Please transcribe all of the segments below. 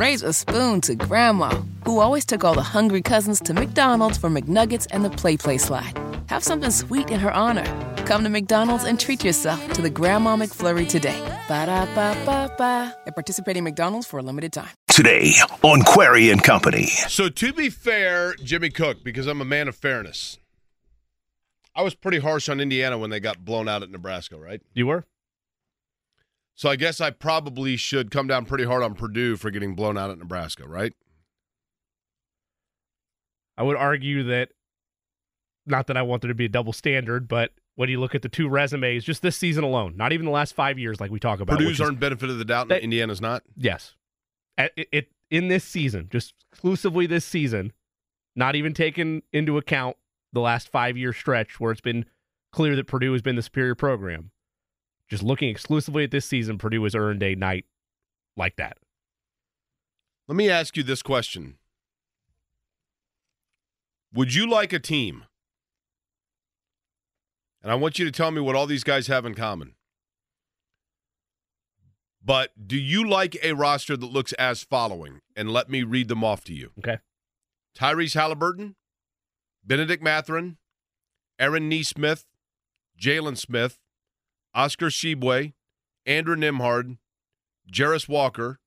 raise a spoon to Grandma, who always took all the hungry cousins to McDonald's for McNuggets and the Play Play slide. Have something sweet in her honor. Come to McDonald's and treat yourself to the Grandma McFlurry today. Ba da ba ba ba. At participating McDonald's for a limited time. Today on Query and Company. So to be fair, Jimmy Cook, because I'm a man of fairness, I was pretty harsh on Indiana when they got blown out at Nebraska, right? You were? So I guess I probably should come down pretty hard on Purdue for getting blown out at Nebraska, right? I would argue that not that I want there to be a double standard, but when you look at the two resumes, just this season alone, not even the last five years, like we talk about, Purdue's earned benefit of the doubt, and That- Indiana's not. yes, At- it, it in this season, just exclusively this season, not even taking into account the last five year stretch where it's been clear that Purdue has been the superior program. Just looking exclusively at this season, Purdue has earned a night like that. Let me ask you this question: Would you like a team? And I want you to tell me what all these guys have in common. But do you like a roster that looks as following? And let me read them off to you. Okay. Tyrese Halliburton, Bennedict Mathurin, Aaron Nesmith, Jalen Smith, Oscar Tshiebwe, Andrew Nembhard, Jarace Walker,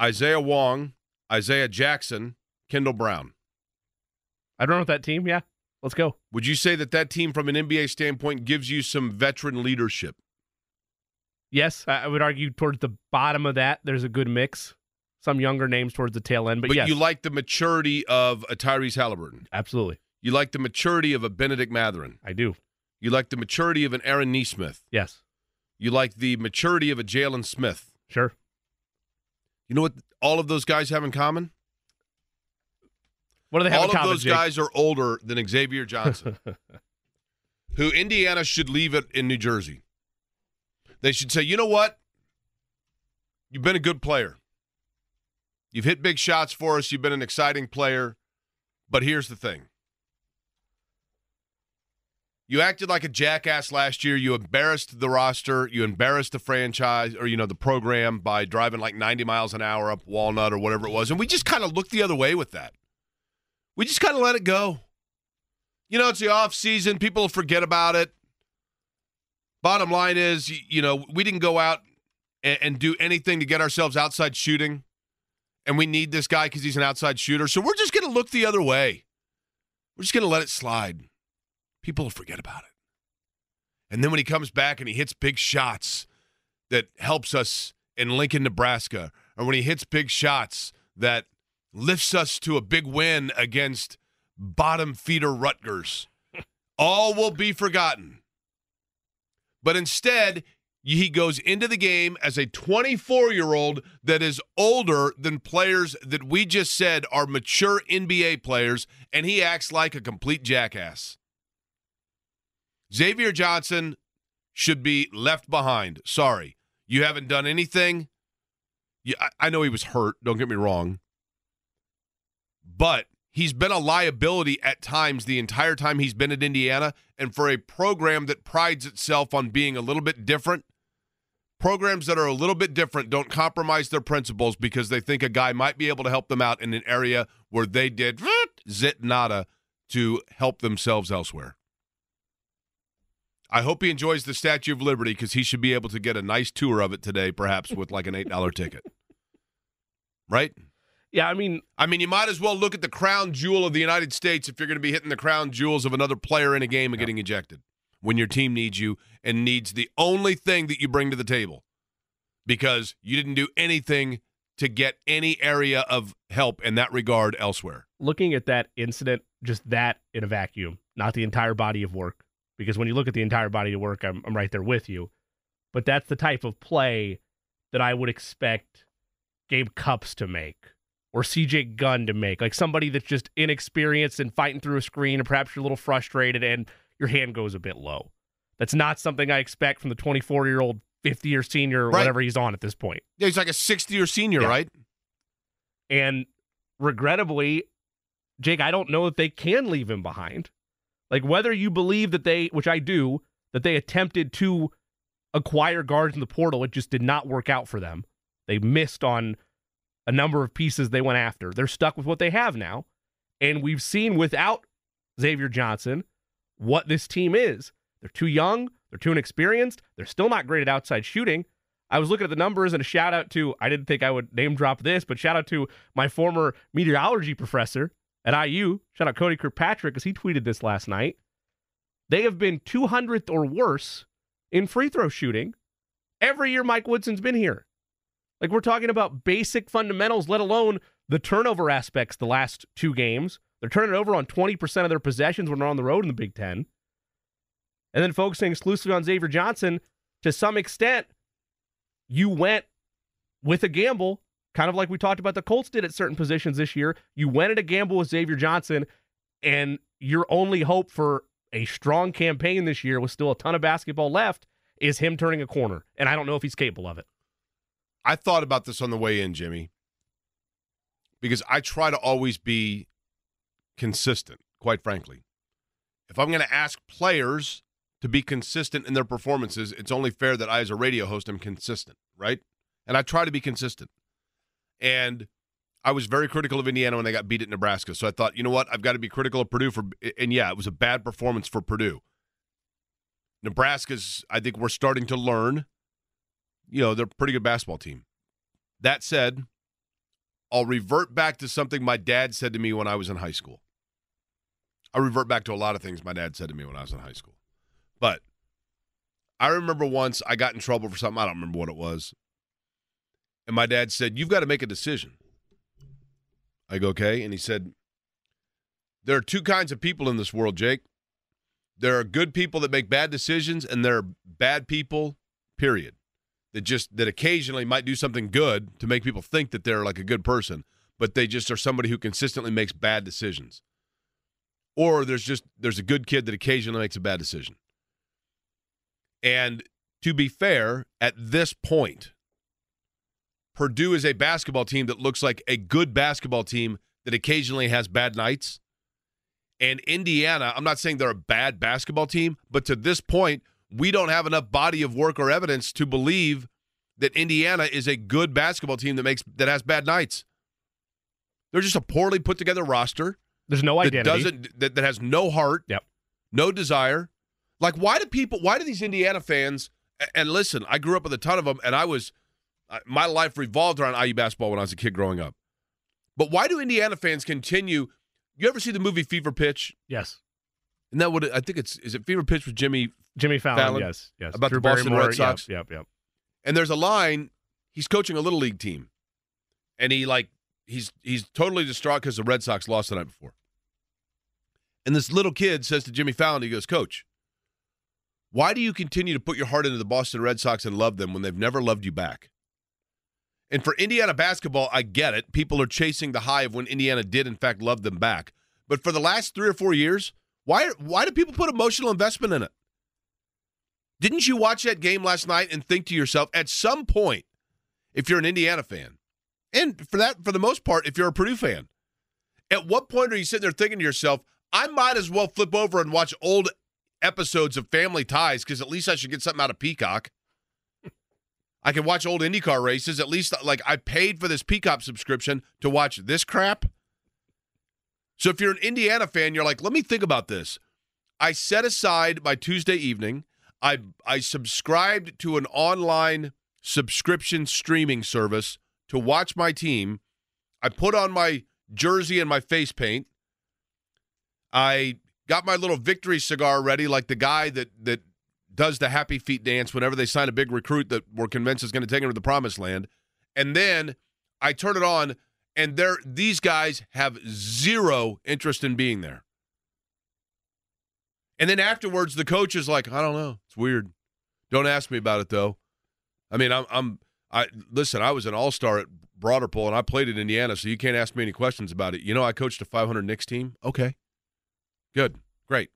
Isaiah Wong, Isaiah Jackson, Kendall Brown. I don't know if that team. Yeah, let's go. Would you say that that team, from an NBA standpoint, gives you some veteran leadership? Yes, I I would argue towards the bottom of that, there's a good mix. Some younger names towards the tail end, but, But yes, you like the maturity of a Tyrese Halliburton. absolutely. You like the maturity of a Bennedict Mathurin. I do. You like the maturity of an Aaron Nesmith. Yes, You like the maturity of a Jalen Smith. sure. You know what all of those guys have in common? What do they have all in common? All of those Jake? guys are older than Xavier Johnson, who Indiana should leave it in New Jersey. They should say, you know what? You've been a good player. You've hit big shots for us. You've been an exciting player. But here's the thing you acted like a jackass last year. You embarrassed the roster. You embarrassed the franchise or, you know, the program by driving like 90 miles an hour up Walnut or whatever it was. And we just kind of looked the other way with that. We just kind of let it go. You know, it's the off season. People forget about it. Bottom line is, you know, we didn't go out and, and do anything to get ourselves outside shooting. And we need this guy because he's an outside shooter. So we're just going to look the other way. We're just going to let it slide. People will forget about it. And then when he comes back and he hits big shots that helps us in Lincoln, Nebraska, or when he hits big shots that lifts us to a big win against bottom feeder Rutgers, all will be forgotten. But instead, he goes into the game as a 24 year old that is older than players that we just said are mature NBA players, and he acts like a complete jackass. Xavier Johnson should be left behind. Sorry. You haven't done anything. Yeah, I, I know he was hurt. Don't get me wrong. But he's been a liability at times the entire time he's been at Indiana. And for a program that prides itself on being a little bit different, programs that are a little bit different don't compromise their principles because they think a guy might be able to help them out in an area where they did eh, zit nada to help themselves elsewhere. I hope he enjoys the Statue of Liberty because he should be able to get a nice tour of it today, perhaps with like an $8 ticket. Right? Yeah, I mean, I mean, you might as well look at the crown jewel of the United States if you're going to be hitting the crown jewels of another player in a game and getting ejected when your team needs you and needs the only thing that you bring to the table because you didn't do anything to get any area of help in that regard elsewhere. looking at that incident, just that in a vacuum, not the entire body of work. Because when you look at the entire body of work, I'm, I'm right there with you. But that's the type of play that I would expect Gabe Cupps to make or CJ Gunn to make. Like somebody that's just inexperienced and fighting through a screen, and perhaps you're a little frustrated and your hand goes a bit low. That's not something I expect from the 24 year old, 50 year senior, or Right. whatever he's on at this point. Yeah, he's like a 60 year senior, Yeah. right? And regrettably, Jake, I don't know if they can leave him behind. Like whether you believe that they, which I do, that they attempted to acquire guards in the portal, it just did not work out for them. They missed on a number of pieces they went after. They're stuck with what they have now. And we've seen without Xavier Johnson what this team is. They're too young, they're too inexperienced, they're still not great at outside shooting. I was looking at the numbers and a shout out to, I didn't think I would name drop this, but shout out to my former meteorology professor at IU. Shout out Cody Kirkpatrick because he tweeted this last night. They have been 200th or worse in free throw shooting every year Mike Woodson's been here. Like we're talking about basic fundamentals, let alone the turnover aspects the last two games. They're turning over on 20% of their possessions when they're on the road in the Big Ten. And then focusing exclusively on Xavier Johnson, to some extent, you went with a gamble, kind of like we talked about the Colts did at certain positions this year. You went at a gamble with Xavier Johnson, and your only hope for a strong campaign this year with still a ton of basketball left is him turning a corner. And I don't know if he's capable of it. I thought about this on the way in, Jimmy, because I try to always be consistent, quite frankly. If I'm going to ask players to be consistent in their performances, it's only fair that I, as a radio host, am consistent, right? And I try to be consistent. And I was very critical of Indiana when they got beat at Nebraska. So I thought, you know what? I've got to be critical of Purdue for, and yeah, it was a bad performance for Purdue. Nebraska's, I think we're starting to learn, you know, they're a pretty good basketball team. That said, I'll revert back to something my dad said to me when I was in high school. I revert back to a lot of things my dad said to me when I was in high school. But I remember once I got in trouble for something. I don't remember what it was. And my dad said, You've got to make a decision. I go, Okay. And he said, There are two kinds of people in this world, Jake. There are good people that make bad decisions, and there are bad people, period. That just that occasionally might do something good to make people think that they're like a good person, but they just are somebody who consistently makes bad decisions. Or there's just there's a good kid that occasionally makes a bad decision. And to be fair, at this point, Purdue is a basketball team that looks like a good basketball team that occasionally has bad nights. And Indiana, I'm not saying they're a bad basketball team, but to this point, we don't have enough body of work or evidence to believe that Indiana is a good basketball team that makes that has bad nights. They're just a poorly put together roster. There's no identity. That doesn't that, that has no heart. Yep. No desire. Like, why do people? Why do these Indiana fans? And listen, I grew up with a ton of them, and I was my life revolved around IU basketball when I was a kid growing up. But why do Indiana fans continue? You ever see the movie Fever Pitch? Yes. And that would I think it's is it Fever Pitch with Jimmy Jimmy Fallon? Fallon? Yes, yes. About Drew the Boston Barrymore, Red Sox? Yep, yep, yep. And there's a line. He's coaching a little league team, and he like he's he's totally distraught because the Red Sox lost the night before. And this little kid says to Jimmy Fallon, he goes, "Coach, why do you continue to put your heart into the Boston Red Sox and love them when they've never loved you back?" And for Indiana basketball, I get it. People are chasing the high of when Indiana did, in fact, love them back. But for the last three or four years, why why do people put emotional investment in it? Didn't you watch that game last night and think to yourself, at some point, if you're an Indiana fan, and for that, for the most part, if you're a Purdue fan, at what point are you sitting there thinking to yourself, I might as well flip over and watch old episodes of Family Ties because at least I should get something out of Peacock. I can watch old IndyCar races. At least, like, I paid for this Peacock subscription to watch this crap. So if you're an Indiana fan, you're like, let me think about this. I set aside my Tuesday evening. I I subscribed to an online subscription streaming service to watch my team. I put on my jersey and my face paint. I got my little victory cigar ready, like the guy that that does the happy feet dance whenever they sign a big recruit that we're convinced is going to take them to the promised land. And then I turn it on, and there these guys have zero interest in being there. And then afterwards, the coach is like, I don't know. It's weird. Don't ask me about it though. I mean, I'm, I'm I listen. I was an all star at Broad Ripple, and I played at Indiana, so you can't ask me any questions about it. You know, I coached a 500 Knicks team. Okay, good, great.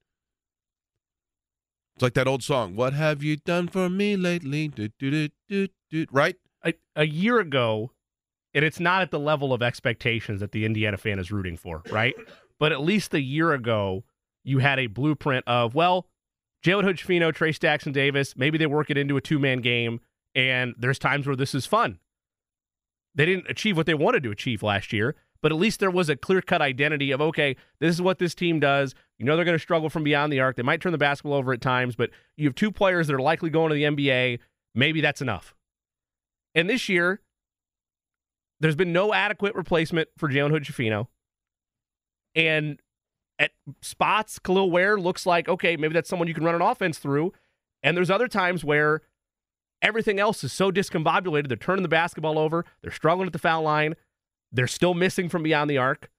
It's like that old song. What have you done for me lately? Do, do, do, right? A, a year ago, and it's not at the level of expectations that the Indiana fan is rooting for, right? but at least a year ago, you had a blueprint of, well, Jalen Hood-Schifino, Trayce Jackson Davis, maybe they work it into a two man game, and there's times where this is fun. they didn't achieve what they wanted to achieve last year, but at least there was a clear cut identity of, okay, this is what this team does. You know, they're going to struggle from beyond the arc. They might turn the basketball over at times, but you have two players that are likely going to the NBA. Maybe that's enough. And this year, there's been no adequate replacement for Jalen Hood Schifino. And at spots, Kel'el Ware looks like, okay, maybe that's someone you can run an offense through. And there's other times where everything else is so discombobulated. They're turning the basketball over. They're struggling at the foul line. They're still missing from beyond the arc.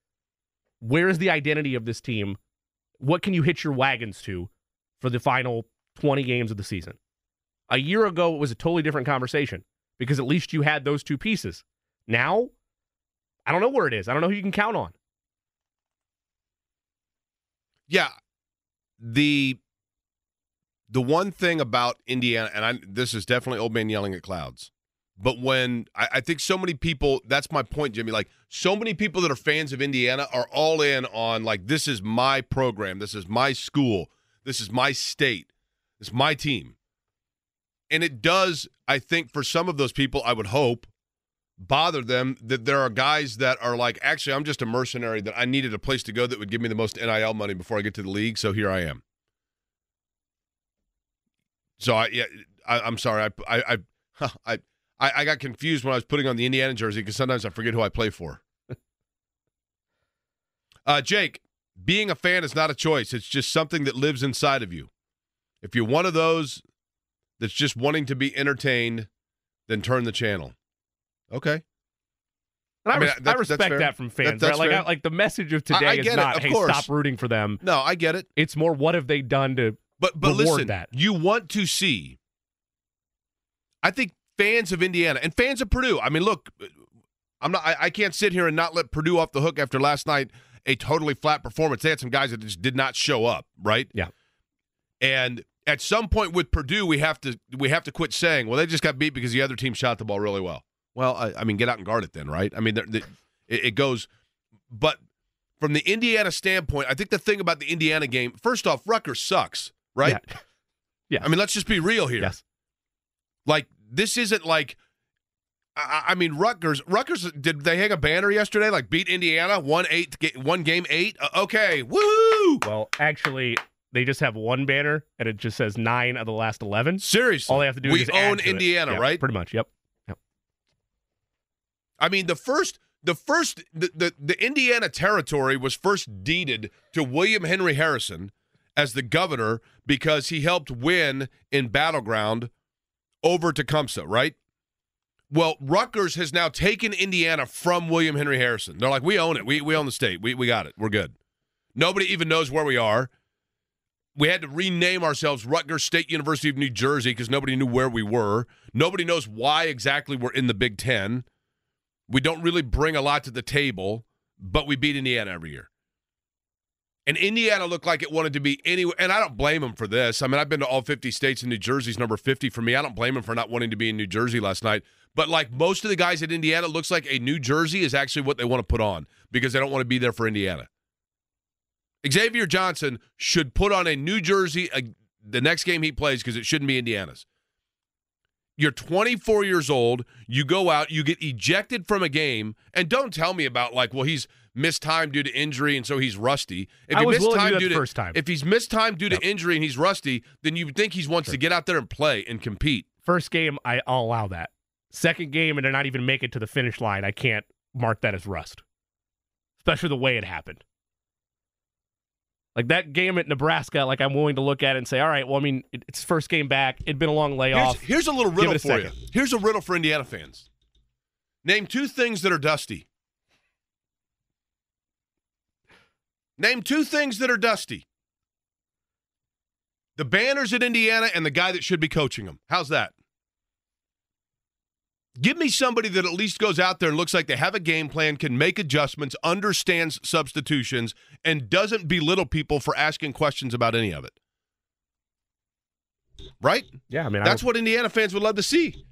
Where is the identity of this team? What can you hitch your wagons to for the final 20 games of the season? A year ago, it was a totally different conversation because at least you had those two pieces. Now, I don't know where it is. I don't know who you can count on. Yeah. The the one thing about Indiana, and I this is definitely old man yelling at clouds. But when I, I, think so many people, that's my point, Jimmy. Like so many people that are fans of Indiana are all in on like this is my program, this is my school, this is my state, this is my team. And it does, I think, for some of those people, I would hope, bother them that there are guys that are like, actually, I'm just a mercenary that I needed a place to go that would give me the most NIL money before I get to the league. So here I am. So I, yeah, I, am sorry. I, I, I, I, I got confused when I was putting on the Indiana jersey because sometimes I forget who I play for. uh, Jake, being a fan is not a choice. It's just something that lives inside of you. If you're one of those that's just wanting to be entertained, then turn the channel. Okay. And I, I, mean, I respect that from fans. That, right? Like, I, like the message of today I, is not, "Hey, course. stop rooting for them." No, I get it. It's more, "What have they done to but but listen, that? You want to see. I think fans of Indiana and fans of Purdue. I mean, look, I'm not. I, I can't sit here and not let Purdue off the hook after last night. A totally flat performance. They had some guys that just did not show up. Right. Yeah. And at some point with Purdue, we have to we have to quit saying, "Well, they just got beat because the other team shot the ball really well." Well, I, I mean, get out and guard it then, right? I mean, it, it goes. But from the Indiana standpoint, I think the thing about the Indiana game, first off, Rutgers sucks, right? Yeah. yeah. I mean, let's just be real here. Yes. Like this isn't like. I, I mean, Rutgers. Rutgers did they hang a banner yesterday? Like beat Indiana one eight, one game eight. Uh, okay, woo! Well, actually, they just have one banner, and it just says nine of the last eleven. Seriously, all they have to do we is own Indiana, yeah, right? Pretty much. Yep. Yep. I mean, the first, the first, the, the the Indiana territory was first deeded to William Henry Harrison as the governor because he helped win in battleground over Tecumseh, right? Well, Rutgers has now taken Indiana from William Henry Harrison. They're like, we own it. We, we own the state. We, we got it. We're good. Nobody even knows where we are. We had to rename ourselves Rutgers State University of New Jersey because nobody knew where we were. Nobody knows why exactly we're in the Big Ten. We don't really bring a lot to the table, but we beat Indiana every year. And Indiana looked like it wanted to be anywhere. And I don't blame them for this. I mean, I've been to all 50 states, and New Jersey's number 50 for me. I don't blame them for not wanting to be in New Jersey last night. But like most of the guys at Indiana, looks like a New Jersey is actually what they want to put on because they don't want to be there for Indiana. Xavier Johnson should put on a New Jersey uh, the next game he plays because it shouldn't be Indiana's. You're 24 years old. You go out, you get ejected from a game, and don't tell me about like, well, he's missed time due to injury and so he's rusty. If I was missed time to due to first time. if he's missed time due to injury and he's rusty, then you think he wants sure. to get out there and play and compete. First game, I, I'll allow that. Second game, and they're not even make it to the finish line. I can't mark that as rust, especially the way it happened. Like that game at Nebraska, like I'm willing to look at it and say, all right, well, I mean, it's first game back. It'd been a long layoff. Here's, here's a little riddle a for second. you. Here's a riddle for Indiana fans. Name two things that are dusty. Name two things that are dusty. The banners at Indiana and the guy that should be coaching them. How's that? Give me somebody that at least goes out there and looks like they have a game plan, can make adjustments, understands substitutions, and doesn't belittle people for asking questions about any of it. Right? Yeah, I mean, that's I what Indiana fans would love to see.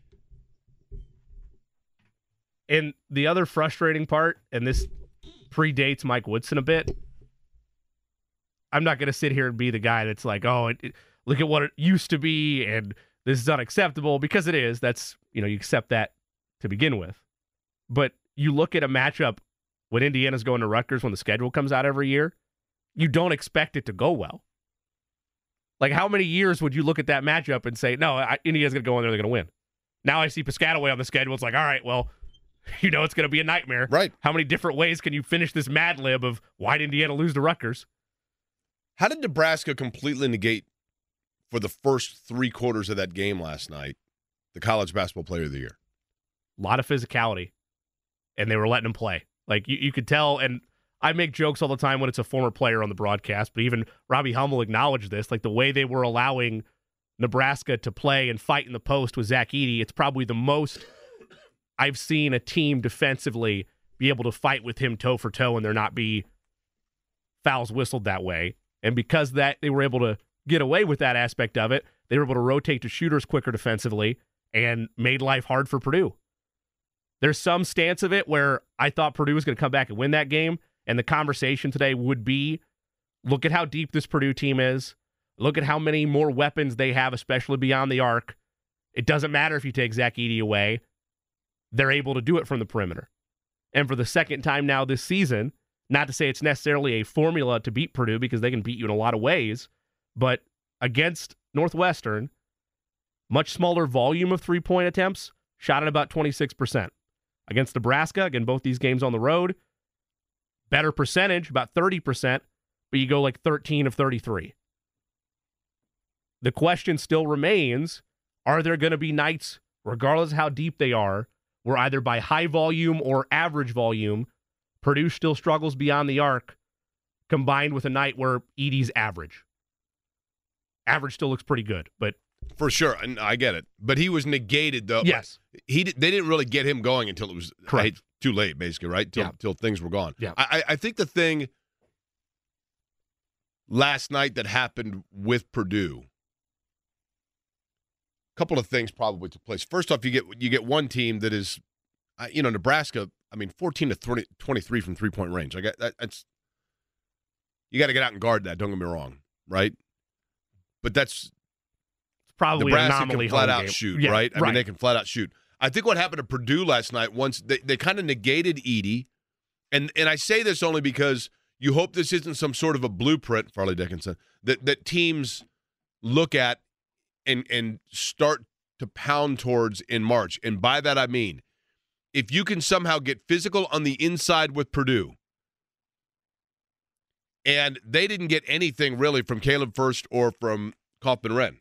And the other frustrating part, and this predates Mike Woodson a bit. I'm not going to sit here and be the guy that's like, oh, it, it, look at what it used to be, and this is unacceptable because it is. That's you know you accept that to begin with. But you look at a matchup when Indiana's going to Rutgers when the schedule comes out every year, you don't expect it to go well. Like, how many years would you look at that matchup and say, no, I, Indiana's going to go in there, they're going to win? Now I see Piscataway on the schedule. It's like, all right, well, you know it's going to be a nightmare. Right. How many different ways can you finish this mad lib of why did Indiana lose to Rutgers? How did Nebraska completely negate for the first three quarters of that game last night the college basketball player of the year? A lot of physicality, and they were letting him play. Like you, you could tell, and I make jokes all the time when it's a former player on the broadcast, but even Robbie Hummel acknowledged this. Like the way they were allowing Nebraska to play and fight in the post with Zach Edey, it's probably the most I've seen a team defensively be able to fight with him toe for toe and there not be fouls whistled that way. And because that they were able to get away with that aspect of it, they were able to rotate to shooters quicker defensively and made life hard for Purdue. There's some stance of it where I thought Purdue was going to come back and win that game, and the conversation today would be look at how deep this Purdue team is. Look at how many more weapons they have, especially beyond the arc. It doesn't matter if you take Zach Edey away. They're able to do it from the perimeter. And for the second time now this season, not to say it's necessarily a formula to beat Purdue because they can beat you in a lot of ways, but against Northwestern, much smaller volume of three point attempts, shot at about 26%. Against Nebraska, again, both these games on the road, better percentage, about 30%, but you go like 13 of 33. The question still remains are there going to be nights, regardless of how deep they are, where either by high volume or average volume, Purdue still struggles beyond the arc, combined with a night where Edey's average? Average still looks pretty good, but For sure, and I get it, but he was negated though. yes, he they didn't really get him going until it was hey, too late, basically, right? Till Yeah. till things were gone. Yeah. I I think the thing last night that happened with Purdue, a couple of things probably took place. First off, you get you get one team that is, you know, Nebraska. I mean, fourteen to 20, 23 from three point range. I got that, that's you got to get out and guard that. Don't get me wrong, right? But that's it's probably Nebraska anomaly. can flat out game. shoot, Yeah, right? I mean, they can flat out shoot. I think what happened to Purdue last night, once they, they kind of negated Edey, and and I say this only because you hope this isn't some sort of a blueprint, Fairleigh Dickinson, that that teams look at and and start to pound towards in March. And by that I mean, if you can somehow get physical on the inside with Purdue, and they didn't get anything really from Caleb Furst or from Kaufman-Renn.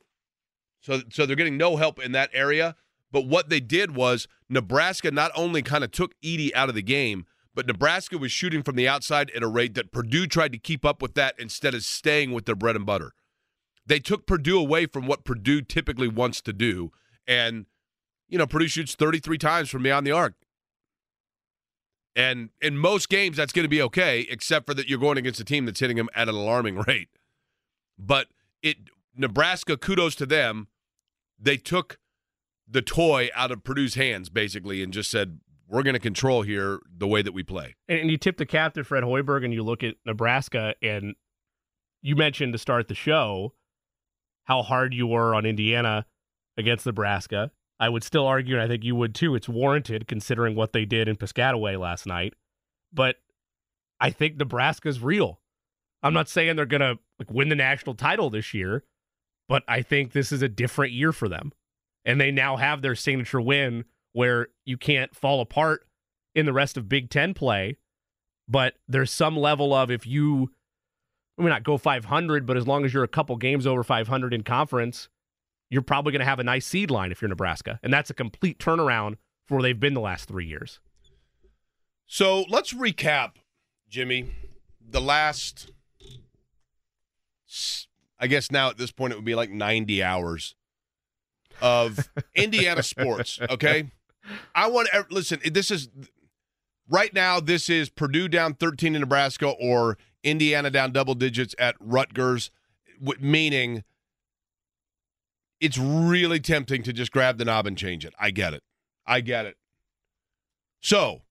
So so they're getting no help in that area. But what they did was Nebraska not only kind of took Edey out of the game, but Nebraska was shooting from the outside at a rate that Purdue tried to keep up with that instead of staying with their bread and butter. They took Purdue away from what Purdue typically wants to do. And, you know, Purdue shoots 33 times from beyond the arc. And in most games, that's going to be okay, except for that you're going against a team that's hitting them at an alarming rate. But it Nebraska, kudos to them. They took the toy out of Purdue's hands, basically, and just said, we're going to control here the way that we play. And, you tip the cap to Fred Hoiberg and you look at Nebraska, and you mentioned to start the show how hard you were on Indiana against Nebraska. I would still argue, and I think you would too, it's warranted considering what they did in Piscataway last night. But I think Nebraska's real. I'm not saying they're gonna like win the national title this year, but I think this is a different year for them. And they now have their signature win where you can't fall apart in the rest of Big Ten play, but there's some level of if you, I mean, not go 500, but as long as you're a couple games over 500 in conference, you're probably going to have a nice seed line if you're Nebraska. And that's a complete turnaround for where they've been the last three years. So let's recap, Jimmy, the last, I guess now at this point it would be like 90 hours of Indiana sports, okay? I want to listen, this is right now this is Purdue down 13 in Nebraska or Indiana down double digits at Rutgers, meaning it's really tempting to just grab the knob and change it. I get it. I get it. So,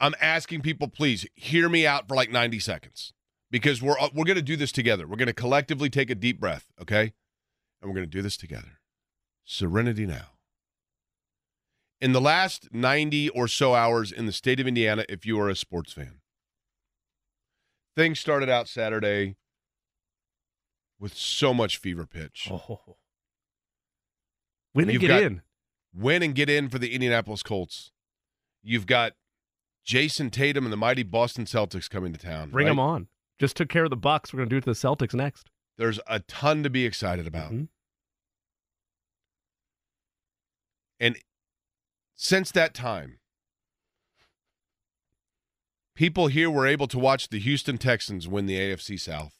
I'm asking people, please hear me out for like 90 seconds because we're uh, we're going to do this together. We're going to collectively take a deep breath, okay? And we're going to do this together. Serenity now. in the last 90 or so hours in the state of Indiana if you are a sports fan. Things started out Saturday with so much fever pitch. Oh. Win and You've get in. Win and get in for the Indianapolis Colts. You've got Jayson Tatum and the mighty Boston Celtics coming to town. Bring right? them on. Just took care of the Bucks. We're going to do it to the Celtics next. There's a ton to be excited about. Mhm. And since that time, people here were able to watch the Houston Texans win the AFC South.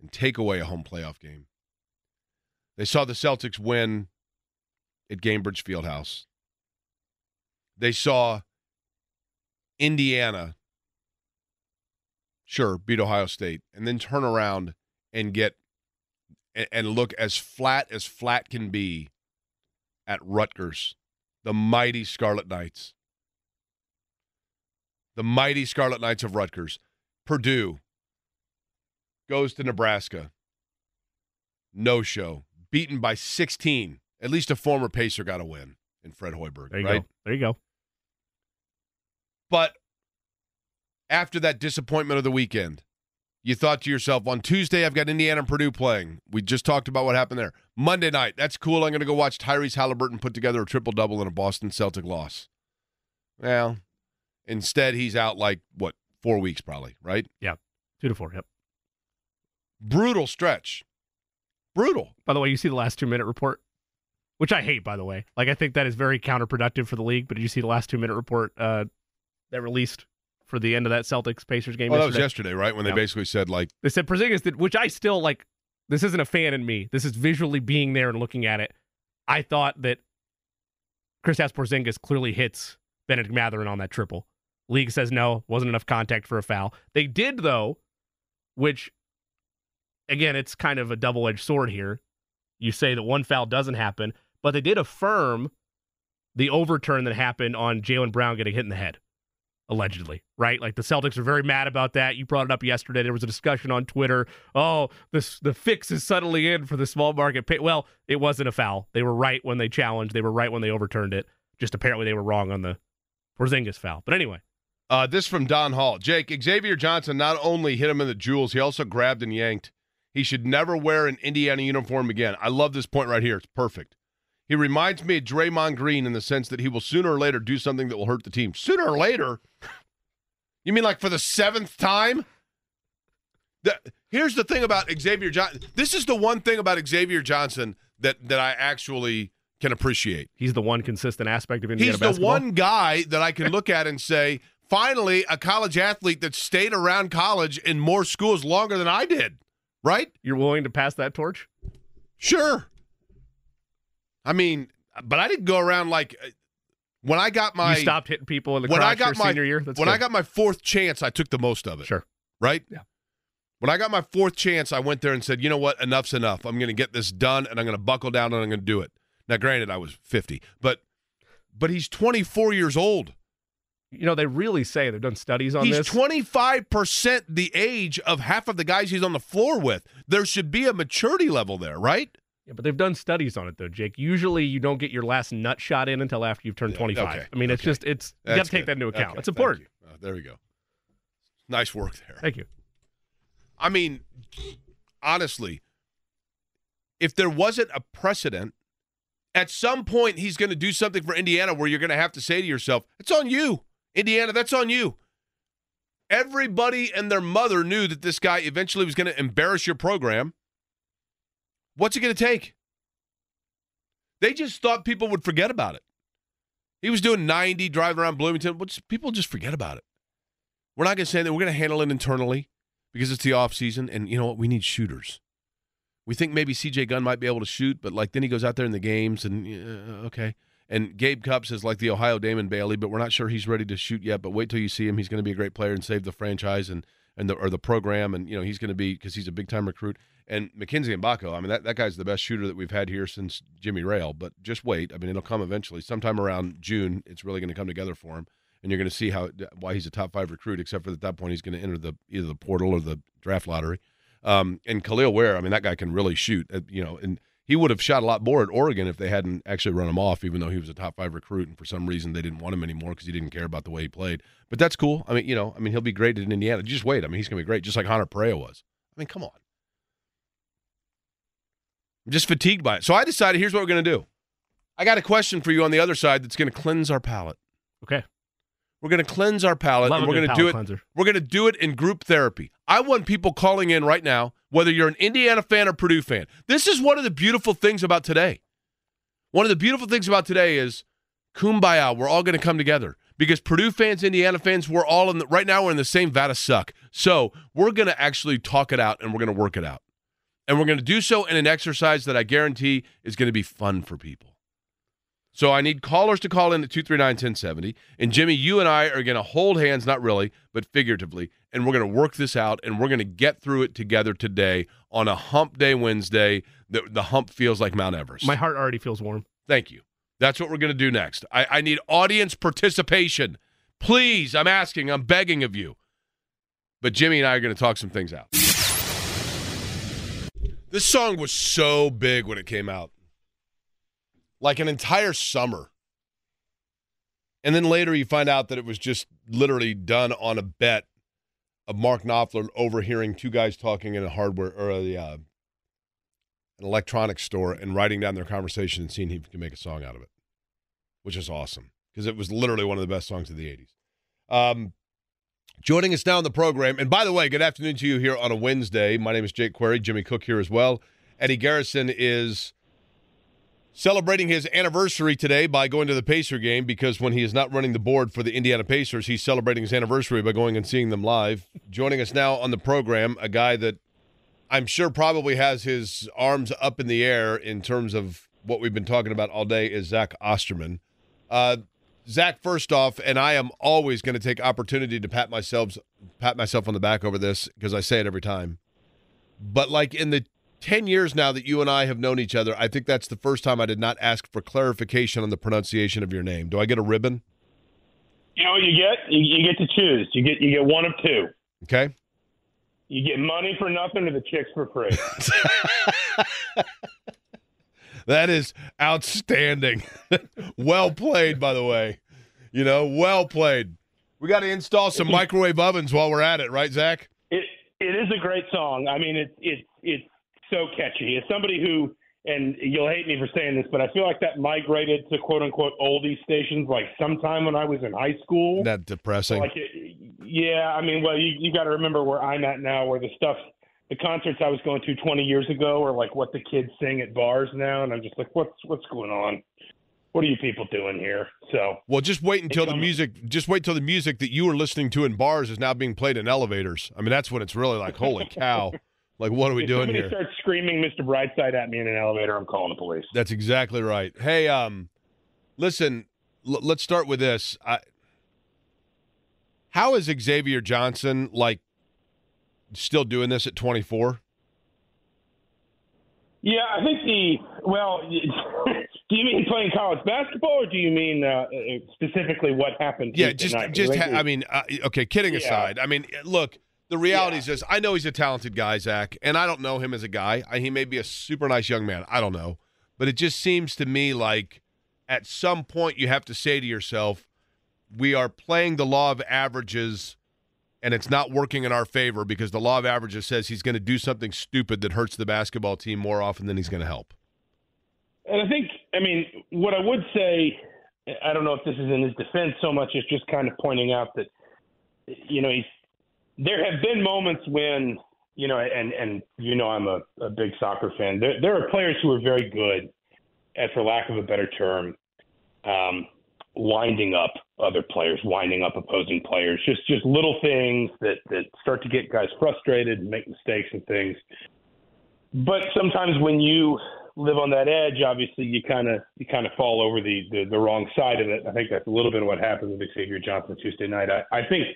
And take away a home playoff game. They saw the Celtics win at Gainbridge Fieldhouse. They saw Indiana, sure, beat Ohio State, and then turn around and get and look as flat as flat can be at Rutgers, the mighty Scarlet Knights. The mighty Scarlet Knights of Rutgers. Purdue, goes to Nebraska. No show. Beaten by 16. At least a former Pacer got a win in Fred Hoiberg, There you right? go. There you go. But after that disappointment of the weekend, you thought to yourself, on Tuesday, I've got Indiana and Purdue playing. We just talked about what happened there. Monday night, that's cool. I'm going to go watch Tyrese Halliburton put together a triple double in a Boston Celtic loss. Well, instead, he's out like, what, four weeks probably, right? Yeah. Two to four. Yep. Brutal stretch. Brutal. By the way, you see the last two minute report, which I hate, by the way. Like, I think that is very counterproductive for the league. But did you see the last two minute report uh, that released for the end of that Celtics Pacers game? Oh, that was yesterday? right? When they Yep. basically said, like, They said Porzingis did, which I still like. This isn't a fan in me. This is visually being there and looking at it. I thought that Chris Porzingis clearly hits Bennedict Mathurin on that triple. League says no, wasn't enough contact for a foul. They did though, which again, it's kind of a double-edged sword here. You say that one foul doesn't happen, but they did affirm the overturn that happened on Jaylen Brown getting hit in the head allegedly, right? Like the Celtics are very mad about that. You brought it up yesterday. There was a discussion on Twitter. Oh, this the fix is suddenly in for the small market pay. Well, it wasn't a foul. They were right when they challenged. They were right when they overturned it. Just apparently they were wrong on the Porzingis foul. But anyway, uh, this from Don Hall. Jake, Xavier Johnson not only hit him in the jewels, he also grabbed and yanked. He should never wear an Indiana uniform again. I love this point right here. It's perfect. He reminds me of Draymond Green in the sense that he will sooner or later do something that will hurt the team. Sooner or later? You mean like for the seventh time? The, here's the thing about Xavier Johnson. This is the one thing about Xavier Johnson that, that I actually can appreciate. he's the one consistent aspect of Indiana He's the one guy that I can look at and say, finally, a college athlete that stayed around college in more schools longer than I did. Right? You're willing to pass that torch? Sure. I mean, but I didn't go around like uh, when I got my you stopped hitting people in the when I got my senior year. That's when good. I got my fourth chance, I took the most of it. sure. Right? Yeah. When I got my fourth chance, I went there and said, you know what? Enough's enough. I'm going to get this done and I'm going to buckle down and I'm going to do it. Now, granted, I was 50, but but he's 24 years old. You know they really say they've done studies on He's this. 25% the age of half of the guys he's on the floor with. There should be a maturity level there, right? Yeah, but they've done studies on it though, Jake. Usually you don't get your last nut shot in until after you've turned Yeah, 25. okay, I mean, it's just it's you got to take that into account. Okay, it's important. Uh, there we go. Nice work there. Thank you. I mean, honestly, if there wasn't a precedent, At some point, he's going to do something for Indiana where you're going to have to say to yourself, it's on you. Indiana, that's on you. Everybody and their mother knew that this guy eventually was going to embarrass your program. What's it going to take? They just thought people would forget about it. He was doing 90 driving around Bloomington. But people just forget about it. We're not going to say that. We're going to handle it internally because it's the off season. And you know what? We need shooters. We think maybe CJ Gunn might be able to shoot, but like then he goes out there in the games and uh, okay. And Gabe Cupps is like the Ohio Damon Bailey, but we're not sure he's ready to shoot yet. But wait till you see him; he's going to be a great player and save the franchise and and the or the program. And you know he's going to be because he's a big time recruit. And Mackenzie Mgbako, I mean that, that guy's the best shooter that we've had here since Jimmy Rayl. But just wait; I mean it'll come eventually. Sometime around June, it's really going to come together for him, and you're going to see how why he's a top five recruit. Except for at that point, he's going to enter the either the portal or the draft lottery. Um, and Kel'el Ware, I mean that guy can really shoot. Uh, you know, and he would have shot a lot more at Oregon if they hadn't actually run him off, even though he was a top five recruit, and for some reason they didn't want him anymore because he didn't care about the way he played. But that's cool. I mean, you know, I mean he'll be great in Indiana. Just wait. I mean he's gonna be great, just like Hunter Perea was. I mean, come on. I'm just fatigued by it. So I decided here's what we're gonna do. I got a question for you on the other side that's gonna cleanse our palate. Okay. We're going to cleanse our palate, Love and we're going to do it. cleanser. We're going to do it in group therapy. I want people calling in right now, whether you're an Indiana fan or Purdue fan. This is one of the beautiful things about today. One of the beautiful things about today is kumbaya. We're all going to come together because Purdue fans, Indiana fans, we're all in the, right now. We're in the same vat of suck. So we're going to actually talk it out and we're going to work it out, and we're going to do so in an exercise that I guarantee is going to be fun for people. So I need callers to call in at 239-1070. And Jimmy, you and I are going to hold hands, not really, but figuratively, and we're going to work this out and we're going to get through it together today on a hump day Wednesday. The, the hump feels like Mount Everest. My heart already feels warm. Thank you. That's what we're going to do next. I, I need audience participation. Please, I'm asking, I'm begging of you. But Jimmy and I are going to talk some things out. This song was so big when it came out like an entire summer. And then later you find out that it was just literally done on a bet of Mark Knopfler overhearing two guys talking in a hardware or uh, an electronics store and writing down their conversation and seeing if he can make a song out of it, which is awesome because it was literally one of the best songs of the 80s. Um, joining us now on the program, and by the way, good afternoon to you here on a Wednesday. My name is Jake Query, Jimmy Cook here as well. Eddie Garrison is celebrating his anniversary today by going to the Pacer game because when he is not running the board for the Indiana Pacers, he's celebrating his anniversary by going and seeing them live. Joining us now on the program, a guy that I'm sure probably has his arms up in the air in terms of what we've been talking about all day is Zach Osterman. Uh, Zach, first off, and I am always going to take opportunity to pat myself pat myself on the back over this because I say it every time. But like in the 10 years now that you and I have known each other, I think that's the first time I did not ask for clarification on the pronunciation of your name. Do I get a ribbon? You know what you get? You, you get to choose. You get you get one of two. Okay. You get money for nothing or the chicks for free. that is outstanding. well played, by the way. You know, well played. We got to install some microwave ovens while we're at it, right, Zach? It it is a great song. I mean, it's it's it's so catchy. As somebody who, and you'll hate me for saying this, but I feel like that migrated to quote unquote oldie stations like sometime when I was in high school. That depressing. Like, it, yeah, I mean, well, you you got to remember where I'm at now, where the stuff, the concerts I was going to 20 years ago are like what the kids sing at bars now, and I'm just like, what's what's going on? What are you people doing here? So well, just wait until the music. Just wait till the music that you were listening to in bars is now being played in elevators. I mean, that's when it's really like, holy cow! Like, what are we if doing somebody here? starts screaming Mr. Brightside at me in an elevator, I'm calling the police. That's exactly right. Hey, um, listen, l- let's start with this. I, how is Xavier Johnson like still doing this at 24? Yeah, I think the well. do you mean playing college basketball, or do you mean uh, specifically what happened? Yeah, just night? just I ha- I mean, uh, okay, kidding Yeah. aside. I mean, look, the reality Yeah. is this: I know he's a talented guy, Zach, and I don't know him as a guy. I, he may be a super nice young man. I don't know, but it just seems to me like at some point you have to say to yourself, we are playing the law of averages. And it's not working in our favor because the law of averages says he's going to do something stupid that hurts the basketball team more often than he's going to help. And I think, I mean, what I would say, I don't know if this is in his defense so much as just kind of pointing out that, you know, he's, there have been moments when, you know, and and you know, I'm a, a big soccer fan. There, there are players who are very good at, for lack of a better term, um, winding up other players, winding up opposing players. Just just little things that that start to get guys frustrated and make mistakes and things. But sometimes when you live on that edge, obviously you kind of you kind of fall over the, the the wrong side of it. I think that's a little bit of what happened with Xavier Johnson Tuesday night. I, I think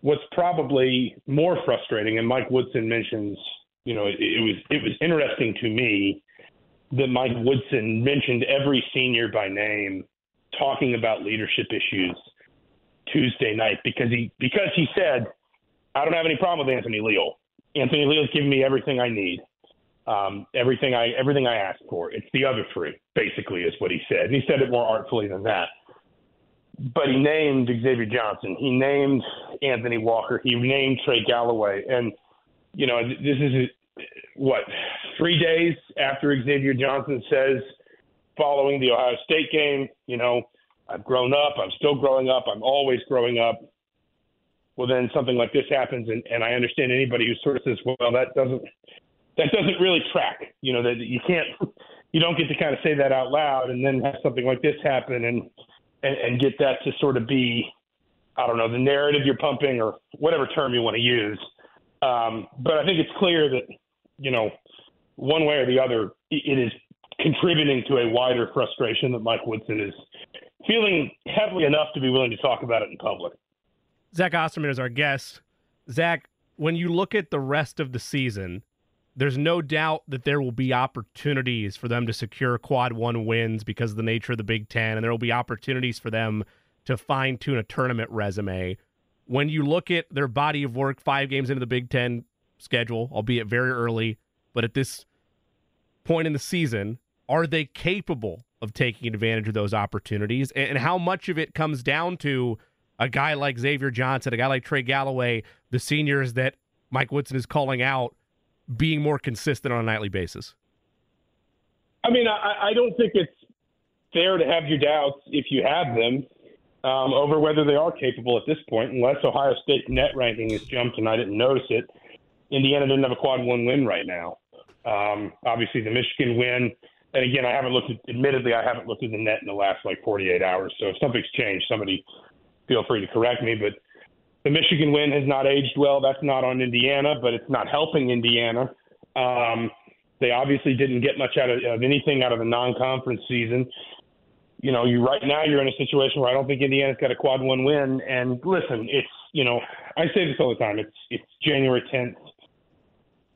what's probably more frustrating, and Mike Woodson mentions, you know, it, it was it was interesting to me that Mike Woodson mentioned every senior by name, talking about leadership issues Tuesday night because he because he said, I don't have any problem with Anthony Leal. Anthony Leal's giving me everything I need um, everything I everything I asked for. It's the other three, basically, is what he said. And he said it more artfully than that. But he named Xavier Johnson. He named Anthony Walker. He named Trey Galloway. And you know, this is what three days after Xavier Johnson says, following the Ohio State game, you know, I've grown up. I'm still growing up. I'm always growing up. Well, then something like this happens, and, and I understand anybody who sort of says, well, that doesn't that doesn't really track. You know that you can't, you don't get to kind of say that out loud and then have something like this happen and and, and get that to sort of be, I don't know, the narrative you're pumping or whatever term you want to use. Um, but I think it's clear that you know, one way or the other, it is contributing to a wider frustration that Mike Woodson is feeling heavily enough to be willing to talk about it in public. Zach Osterman is our guest. Zach, when you look at the rest of the season, there's no doubt that there will be opportunities for them to secure quad one wins because of the nature of the Big Ten, and there will be opportunities for them to fine tune a tournament resume. When you look at their body of work, five games into the Big Ten schedule, albeit very early, but at this point in the season, are they capable of taking advantage of those opportunities? And how much of it comes down to a guy like Xavier Johnson, a guy like Trey Galloway, the seniors that Mike Woodson is calling out being more consistent on a nightly basis? I mean, I, I don't think it's fair to have your doubts if you have them um, over whether they are capable at this point, unless Ohio State net ranking has jumped and I didn't notice it. Indiana didn't have a quad one win right now. Um, obviously, the Michigan win. And again, I haven't looked at, admittedly, I haven't looked at the net in the last like 48 hours. So if something's changed, somebody feel free to correct me. But the Michigan win has not aged well. That's not on Indiana, but it's not helping Indiana. Um, they obviously didn't get much out of, of anything out of the non-conference season. You know, you right now you're in a situation where I don't think Indiana's got a quad one win. And listen, it's you know I say this all the time. It's it's January 10th.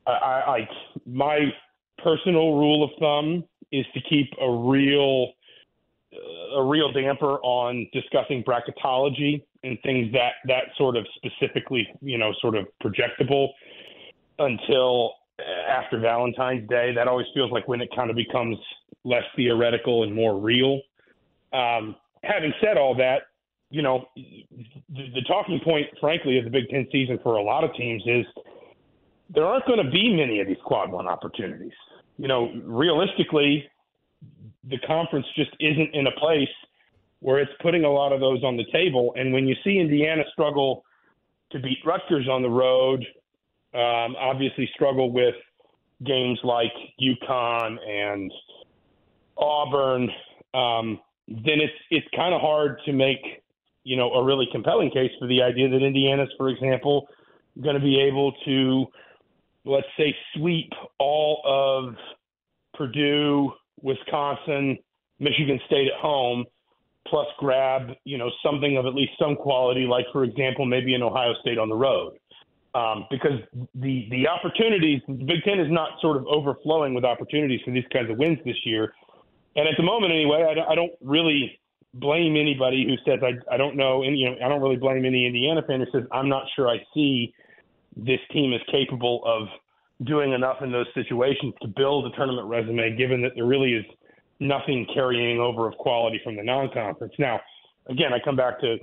I, I, my personal rule of thumb is to keep a real a real damper on discussing bracketology and things that that sort of specifically, you know, sort of projectable until after Valentine's Day. That always feels like when it kind of becomes less theoretical and more real. Um, having said all that, you know, the, the talking point, frankly, of the Big Ten season for a lot of teams is there aren't going to be many of these quad one opportunities. You know, realistically, the conference just isn't in a place where it's putting a lot of those on the table. And when you see Indiana struggle to beat Rutgers on the road, um, obviously struggle with games like UConn and Auburn, um, then it's it's kind of hard to make you know a really compelling case for the idea that Indiana's, for example, going to be able to let's say sweep all of Purdue, Wisconsin, Michigan State at home, plus grab you know something of at least some quality, like for example maybe an Ohio State on the road, um, because the the opportunities the Big Ten is not sort of overflowing with opportunities for these kinds of wins this year, and at the moment anyway, I, I don't really blame anybody who says I I don't know any you know I don't really blame any Indiana fan who says I'm not sure I see this team is capable of doing enough in those situations to build a tournament resume, given that there really is nothing carrying over of quality from the non-conference. Now, again, I come back to,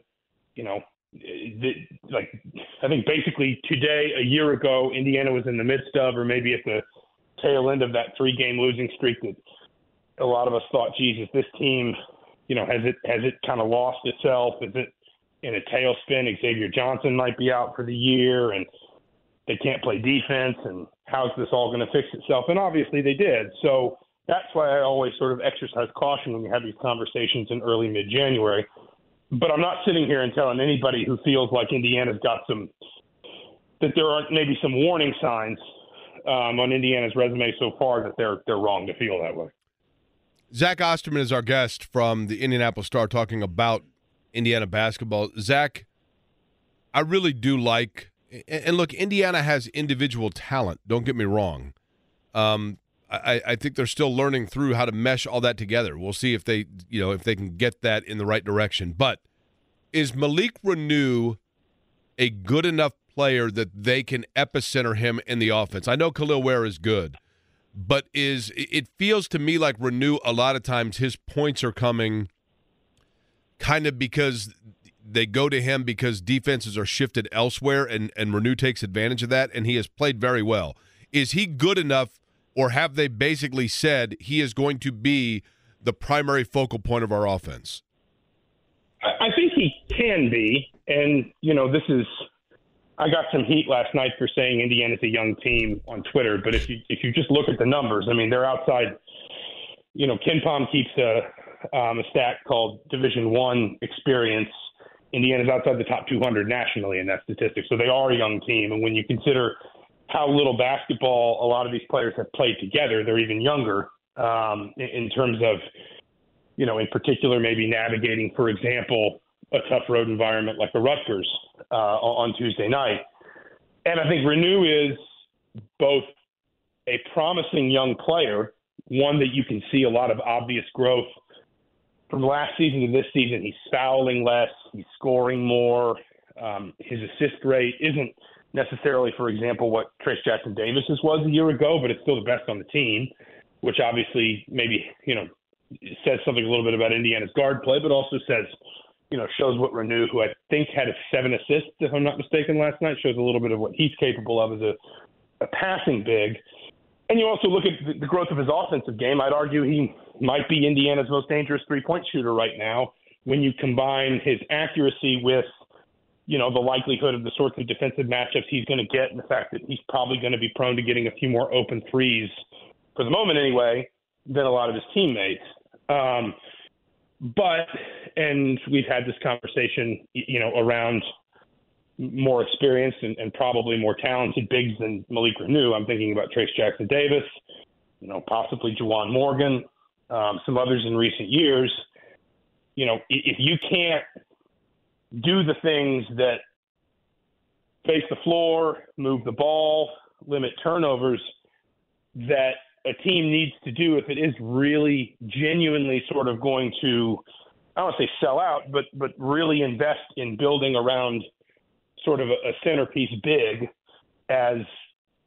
you know, the, like I think basically today, a year ago, Indiana was in the midst of, or maybe at the tail end of that three-game losing streak that a lot of us thought, Jesus, this team, you know, has it has it kind of lost itself? Is it in a tailspin? Xavier Johnson might be out for the year, and they can't play defense. And how's this all going to fix itself? And obviously they did. So that's why I always sort of exercise caution when we have these conversations in early mid January. But I'm not sitting here and telling anybody who feels like Indiana's got some that there are maybe some warning signs um, on Indiana's resume so far that they're they're wrong to feel that way. Zach Osterman is our guest from the Indianapolis Star talking about Indiana basketball. Zach, I really do like, and look, Indiana has individual talent. Don't get me wrong. Um, I, I think they're still learning through how to mesh all that together. We'll see if they, you know, if they can get that in the right direction. But is Malik Reneau a good enough player that they can epicenter him in the offense? I know Kel'el Ware is good, but is it feels to me like Reneau a lot of times his points are coming kind of because they go to him because defenses are shifted elsewhere and and Reneau takes advantage of that and he has played very well. Is he good enough or have they basically said he is going to be the primary focal point of our offense? I think he can be and you know this is I got some heat last night for saying Indiana's a young team on Twitter, but if you if you just look at the numbers, I mean they're outside. You know, KenPom keeps a um, a stat called Division One experience. Indiana's outside the top 200 nationally in that statistic, so they are a young team. And when you consider how little basketball a lot of these players have played together, they're even younger um, in, in terms of, you know, in particular maybe navigating, for example, a tough road environment like the Rutgers uh, on Tuesday night. And I think Reneau is both a promising young player, one that you can see a lot of obvious growth from last season to this season. He's fouling less, he's scoring more. Um, his assist rate isn't necessarily, for example, what Trayce Jackson Davis's was a year ago, but it's still the best on the team, which obviously maybe, you know, says something a little bit about Indiana's guard play, but also says – you know, shows what Reneau, who I think had seven assists, if I'm not mistaken, last night, shows a little bit of what he's capable of as a, a passing big. And you also look at the growth of his offensive game. I'd argue he might be Indiana's most dangerous three point shooter right now when you combine his accuracy with, you know, the likelihood of the sorts of defensive matchups he's going to get and the fact that he's probably going to be prone to getting a few more open threes for the moment anyway than a lot of his teammates. Um, but and we've had this conversation, you know, around more experienced and, and probably more talented bigs than Malik Reneau. I'm thinking about Trayce Jackson Davis, you know, possibly Juwan Morgan, um, some others in recent years. You know, if you can't do the things that face the floor, move the ball, limit turnovers, that a team needs to do if it is really genuinely sort of going to I don't want to say sell out, but but really invest in building around sort of a, a centerpiece big as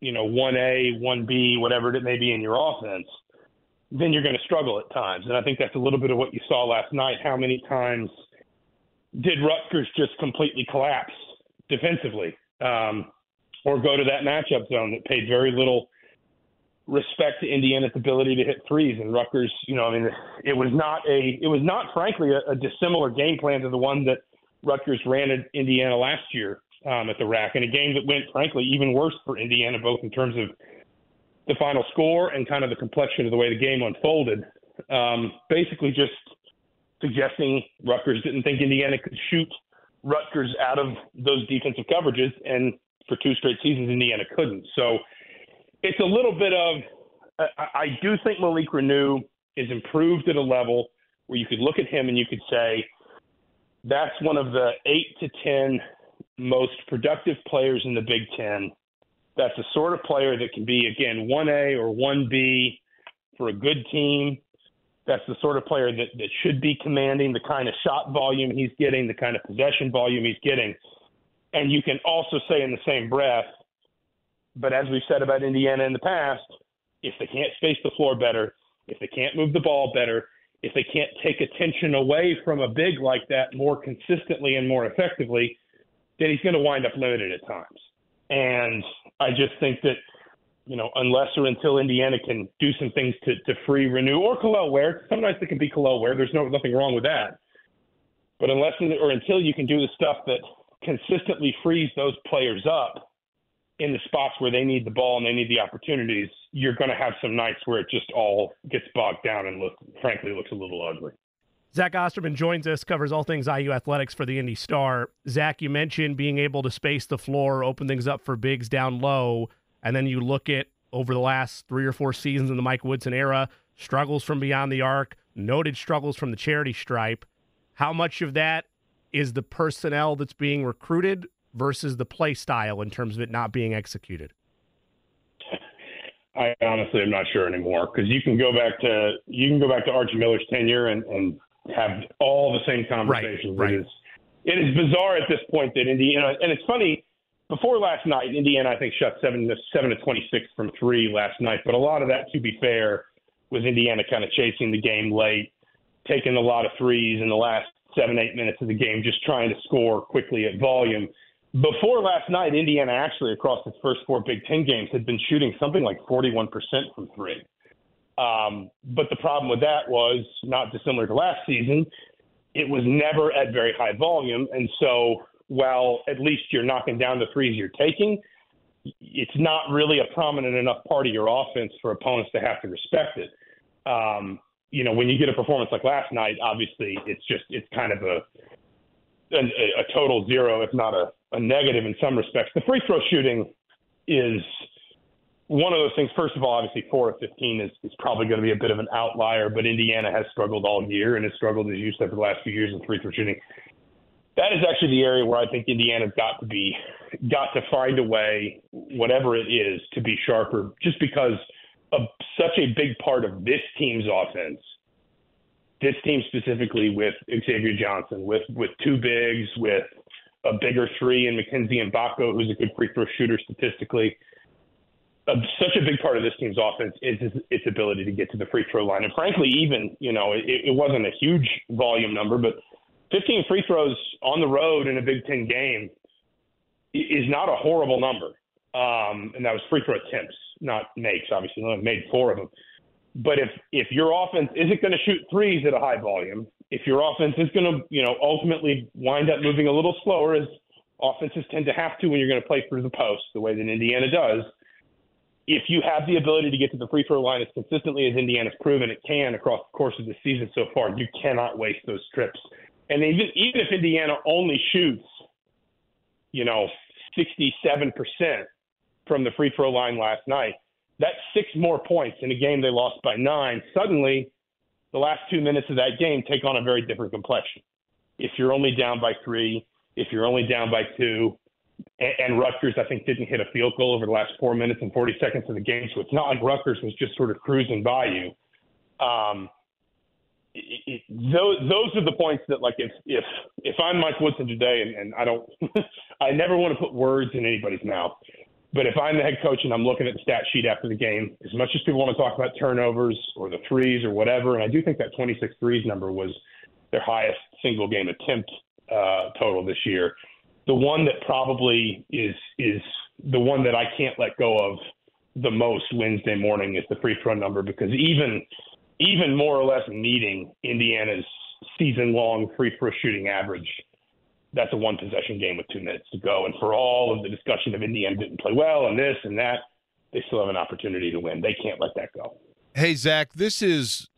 you know one A, one B, whatever it may be in your offense, then you're going to struggle at times. And I think that's a little bit of what you saw last night. How many times did Rutgers just completely collapse defensively, um, or go to that matchup zone that paid very little respect to Indiana's ability to hit threes and Rutgers, you know, I mean, it was not a, it was not frankly a, a dissimilar game plan to the one that Rutgers ran at Indiana last year um, at the RAC, and a game that went frankly even worse for Indiana, both in terms of the final score and kind of the complexion of the way the game unfolded. Um, basically, just suggesting Rutgers didn't think Indiana could shoot Rutgers out of those defensive coverages, and for two straight seasons, Indiana couldn't. So it's a little bit of I, do think Malik Reneau is improved at a level where you could look at him and you could say that's one of the eight to ten most productive players in the Big Ten. That's the sort of player that can be again one A or one B for a good team. That's the sort of player that, that should be commanding the kind of shot volume he's getting, the kind of possession volume he's getting. And you can also say in the same breath, but as we've said about Indiana in the past, if they can't space the floor better, if they can't move the ball better, if they can't take attention away from a big like that more consistently and more effectively, then he's going to wind up limited at times. And I just think that you know, unless or until Indiana can do some things to, to free Reneau or Kel'el Ware. Sometimes it can be Kel'el Ware. There's no nothing wrong with that. But unless or until you can do the stuff that consistently frees those players up in the spots where they need the ball and they need the opportunities, you're going to have some nights where it just all gets bogged down and look, frankly, looks a little ugly. Zach Osterman joins us, covers all things IU athletics for the Indy Star. Zach, you mentioned being able to space the floor, open things up for bigs down low, and then you look at over the last three or four seasons in the Mike Woodson era, struggles from beyond the arc, noted struggles from the charity stripe. How much of that is the personnel that's being recruited versus the play style in terms of it not being executed? I honestly am not sure anymore because you can go back to you can go back to Archie Miller's tenure and, and have all the same conversations. Right, right. It is it is bizarre at this point that Indiana and it's funny. Before last night, Indiana I think shot seven to seven to twenty six from three last night, but a lot of that, to be fair, was Indiana kind of chasing the game late, taking a lot of threes in the last seven eight minutes of the game, just trying to score quickly at volume. Before last night, Indiana actually across its first four Big Ten games had been shooting something like forty one percent from three. Um, but the problem with that was not dissimilar to last season. It was never at very high volume. And so while at least you're knocking down the threes you're taking, it's not really a prominent enough part of your offense for opponents to have to respect it. Um, you know, when you get a performance like last night, obviously it's just, it's kind of a, a, a total zero, if not a, a negative in some respects. The free throw shooting is one of those things, first of all, obviously four of 15 is, is probably going to be a bit of an outlier, but Indiana has struggled all year and has struggled, as you said, for the last few years in free throw shooting. That is actually the area where I think Indiana's got to be, got to find a way, whatever it is, to be sharper, just because of such a big part of this team's offense. This team specifically with Xavier Johnson, with with two bigs, with a bigger three in Mackenzie Mgbako, who's a good free throw shooter statistically a, such a big part of this team's offense is its ability to get to the free throw line. And frankly, even you know, it, it wasn't a huge volume number, but 15 free throws on the road in a Big Ten game is not a horrible number. Um, and that was free throw attempts, not makes. Obviously, only made four of them. But if if your offense isn't going to shoot threes at a high volume, if your offense is going to you know ultimately wind up moving a little slower, as offenses tend to have to when you're going to play through the post, the way that Indiana does if you have the ability to get to the free throw line as consistently as Indiana's proven it can across the course of the season so far, you cannot waste those trips. And even even if Indiana only shoots, you know, 67% from the free throw line last night, that's six more points in a game they lost by nine. Suddenly, the last two minutes of that game take on a very different complexion. If you're only down by three, if you're only down by two, and Rutgers, I think, didn't hit a field goal over the last four minutes and 40 seconds of the game. So it's not like Rutgers was just sort of cruising by you. Um, it, it, those those are the points that, like, if if if I'm Mike Woodson today, and, and I don't, I never want to put words in anybody's mouth. But if I'm the head coach and I'm looking at the stat sheet after the game, as much as people want to talk about turnovers or the threes or whatever, and I do think that 26 threes number was their highest single game attempt uh, total this year the one that probably is is the one that I can't let go of the most Wednesday morning is the free throw number because even even more or less meeting Indiana's season long free throw shooting average, that's a one possession game with two minutes to go. And for all of the discussion of Indiana didn't play well and this and that, they still have an opportunity to win. They can't let that go. Hey Zach, this is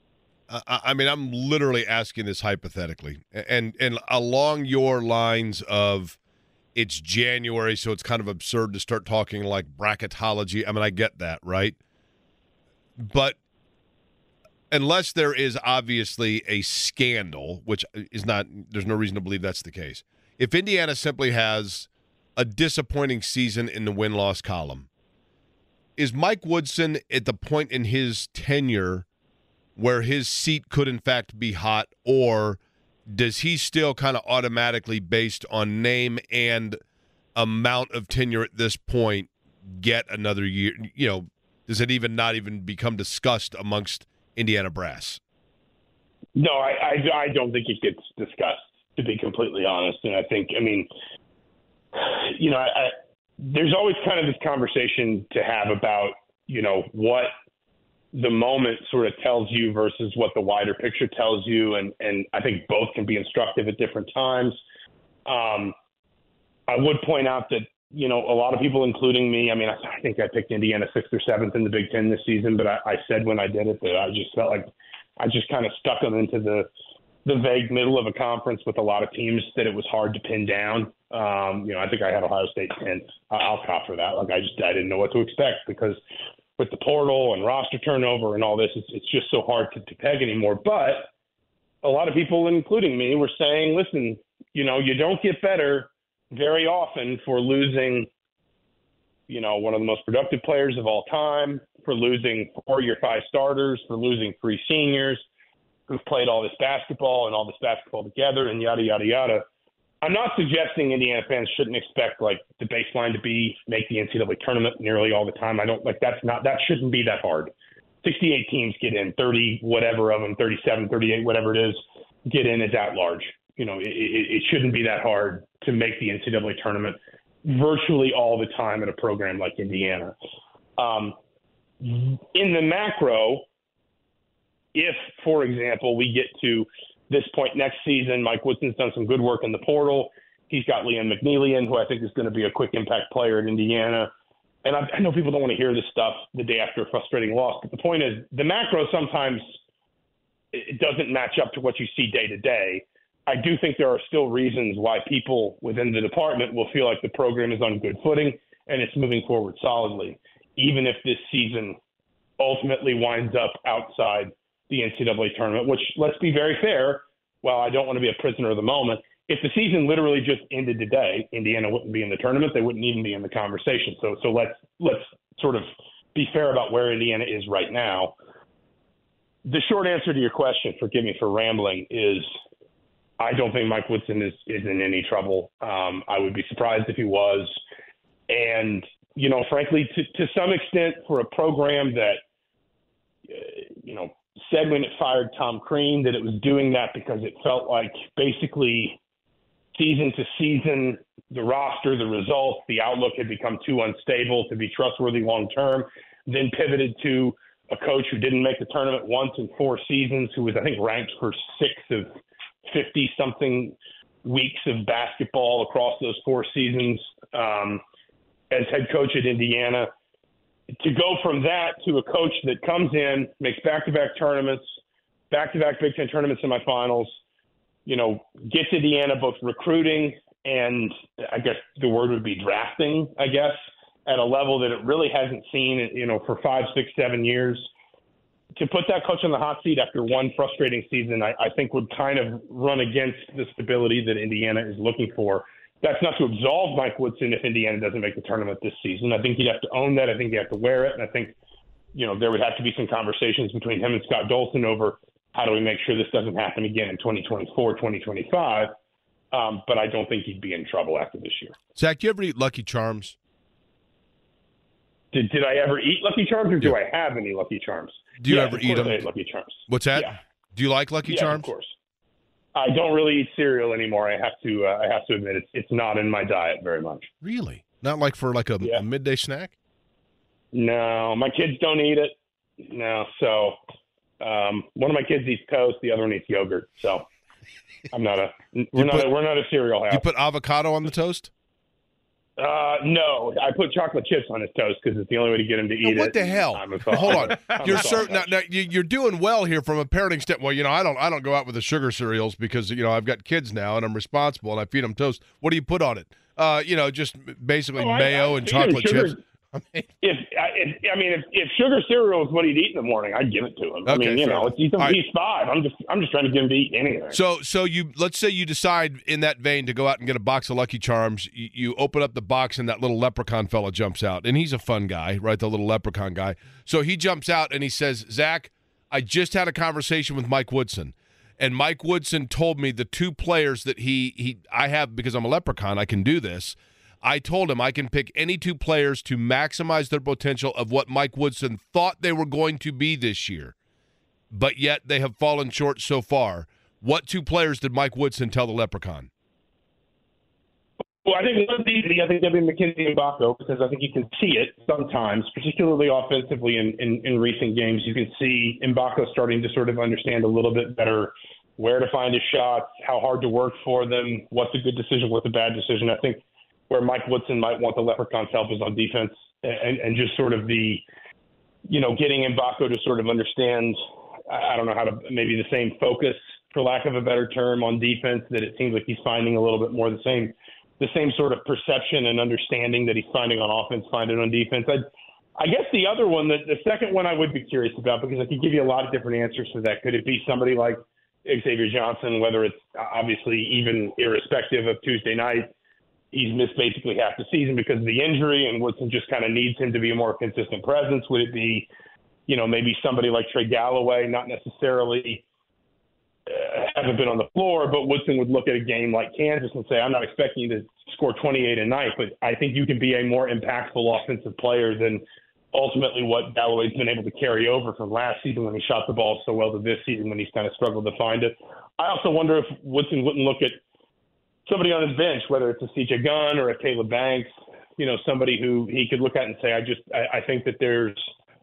uh, I mean, I'm literally asking this hypothetically, and and along your lines of it's January, so it's kind of absurd to start talking like bracketology. I mean, I get that, right? But unless there is obviously a scandal, which is not, there's no reason to believe that's the case. If Indiana simply has a disappointing season in the win loss column, is Mike Woodson at the point in his tenure where his seat could, in fact, be hot, or does he still kind of automatically, based on name and amount of tenure at this point, get another year? You know, does it even not even become discussed amongst Indiana brass? No, I, I, I don't think it gets discussed, to be completely honest. And I think, I mean, you know, I, I, there's always kind of this conversation to have about you know, what the moment sort of tells you versus what the wider picture tells you. And, and I think both can be instructive at different times. Um, I would point out that, you know, a lot of people, including me, I mean, I, I think I picked Indiana sixth or seventh in the Big Ten this season, but I, I said when I did it that I just felt like I just kind of stuck them into the, the vague middle of a conference with a lot of teams that it was hard to pin down. Um, you know, I think I had Ohio State 10th. I'll cop for that. Like I just I didn't know what to expect because with the portal and roster turnover and all this, it's, it's just so hard to, to peg anymore. But a lot of people, including me, were saying, listen, you know, you don't get better very often for losing, you know, one of the most productive players of all time, for losing four your five starters, for losing three seniors who've played all this basketball and all this basketball together and yada, yada, yada. I'm not suggesting Indiana fans shouldn't expect like the baseline to be make the NCAA tournament nearly all the time. I don't like that's not that shouldn't be that hard. 68 teams get in, 30 whatever of them, 37, 38, whatever it is, get in as at large. You know, it, it, shouldn't be that hard to make the NCAA tournament virtually all the time at a program like Indiana. Um, in the macro, if, for example, we get to this point next season. Mike Woodson's done some good work in the portal. He's got Liam McNeely in, who I think is going to be a quick impact player at Indiana. And I, I know people don't want to hear this stuff the day after a frustrating loss, but the point is the macro sometimes it doesn't match up to what you see day to day. I do think there are still reasons why people within the department will feel like the program is on good footing and it's moving forward solidly, even if this season ultimately winds up outside the NCAA tournament, which let's be very fair. While I don't want to be a prisoner of the moment, if the season literally just ended today, Indiana wouldn't be in the tournament. They wouldn't even be in the conversation. So, so let's let's sort of be fair about where Indiana is right now. The short answer to your question, forgive me for rambling, is I don't think Mike Woodson is is in any trouble. Um, I would be surprised if he was, and you know, frankly, to to some extent, for a program that uh, you know said when it fired Tom Crean that it was doing that because it felt like basically season to season, the roster, the results, the outlook had become too unstable to be trustworthy long term. Then pivoted to a coach who didn't make the tournament once in four seasons, who was, I think, ranked for six of 50 something weeks of basketball across those four seasons um, as head coach at Indiana to go from that to a coach that comes in, makes back-to-back tournaments, back-to-back Big Ten tournament semifinals, you know, gets Indiana both recruiting and I guess the word would be drafting, I guess, at a level that it really hasn't seen, you know, for five, six, seven years. To put that coach on the hot seat after one frustrating season, I, I think would kind of run against the stability that Indiana is looking for that's not to absolve Mike Woodson if Indiana doesn't make the tournament this season. I think he'd have to own that. I think he'd have to wear it. And I think, you know, there would have to be some conversations between him and Scott Dolson over how do we make sure this doesn't happen again in 2024, 2025. Um, but I don't think he'd be in trouble after this year. Zach, do you ever eat Lucky Charms? Did, did I ever eat Lucky Charms or do. I have any Lucky Charms? Do you ever eat them? Lucky Charms. What's that? Yeah. Do you like Lucky yeah, Charms? Of course. I don't really eat cereal anymore. I have to. Uh, I have to admit, it's it's not in my diet very much. Really? Not like for like a, yeah. a midday snack? No, my kids don't eat it. No, so um, one of my kids eats toast, the other one eats yogurt. So I'm not a. We're not. a, we're not a cereal house. You put avocado on the toast? Uh, no, I put chocolate chips on his toast because it's the only way to get him to eat now, what it. the hell? Hold on, you're certain now, now, you're doing well here from a parenting step. Well, you know, I don't, I don't go out with the sugar cereals because you know I've got kids now and I'm responsible and I feed them toast. What do you put on it? Uh, you know, just basically oh, mayo I, I and chocolate chips. I mean, if, if I mean if, if sugar cereal is what he'd eat in the morning, I'd give it to him. Okay, I mean, you know, it's, he's, right. five. I'm just I'm just trying to get him to eat anything. So so you let's say you decide in that vein to go out and get a box of Lucky Charms. You, you open up the box and that little leprechaun fella jumps out, and he's a fun guy, right? The little leprechaun guy. So he jumps out and he says, Zach, I just had a conversation with Mike Woodson. And Mike Woodson told me the two players that he he I have because I'm a leprechaun, I can do this I told him I can pick any two players to maximize their potential of what Mike Woodson thought they were going to be this year, but yet they have fallen short so far. What two players did Mike Woodson tell the Leprechaun? Well, I think one's easy. I think be Mackenzie and Mgbako because I think you can see it sometimes, particularly offensively in, in, in recent games. You can see Mgbako starting to sort of understand a little bit better where to find his shots, how hard to work for them, what's a good decision, what's a bad decision. I think where Mike Woodson might want the Leprechauns' help is on defense and, and just sort of the, you know, getting Mgbako to sort of understand, I don't know how to, maybe the same focus, for lack of a better term, on defense that it seems like he's finding a little bit more the same – the same sort of perception and understanding that he's finding on offense, finding on defense. I, I guess the other one, the, the second one, I would be curious about because I could give you a lot of different answers to that. Could it be somebody like Xavier Johnson, whether it's obviously even irrespective of Tuesday night, he's missed basically half the season because of the injury, and Woodson just kind of needs him to be a more consistent presence? Would it be, you know, maybe somebody like Trey Galloway, not necessarily uh, haven't been on the floor, but Woodson would look at a game like Kansas and say, I'm not expecting you to score 28 a night, but I think you can be a more impactful offensive player than ultimately what Galloway's been able to carry over from last season when he shot the ball so well to this season when he's kind of struggled to find it. I also wonder if Woodson wouldn't look at somebody on his bench, whether it's a CJ Gunn or a Caleb Banks, you know, somebody who he could look at and say, I just, I, I think that there's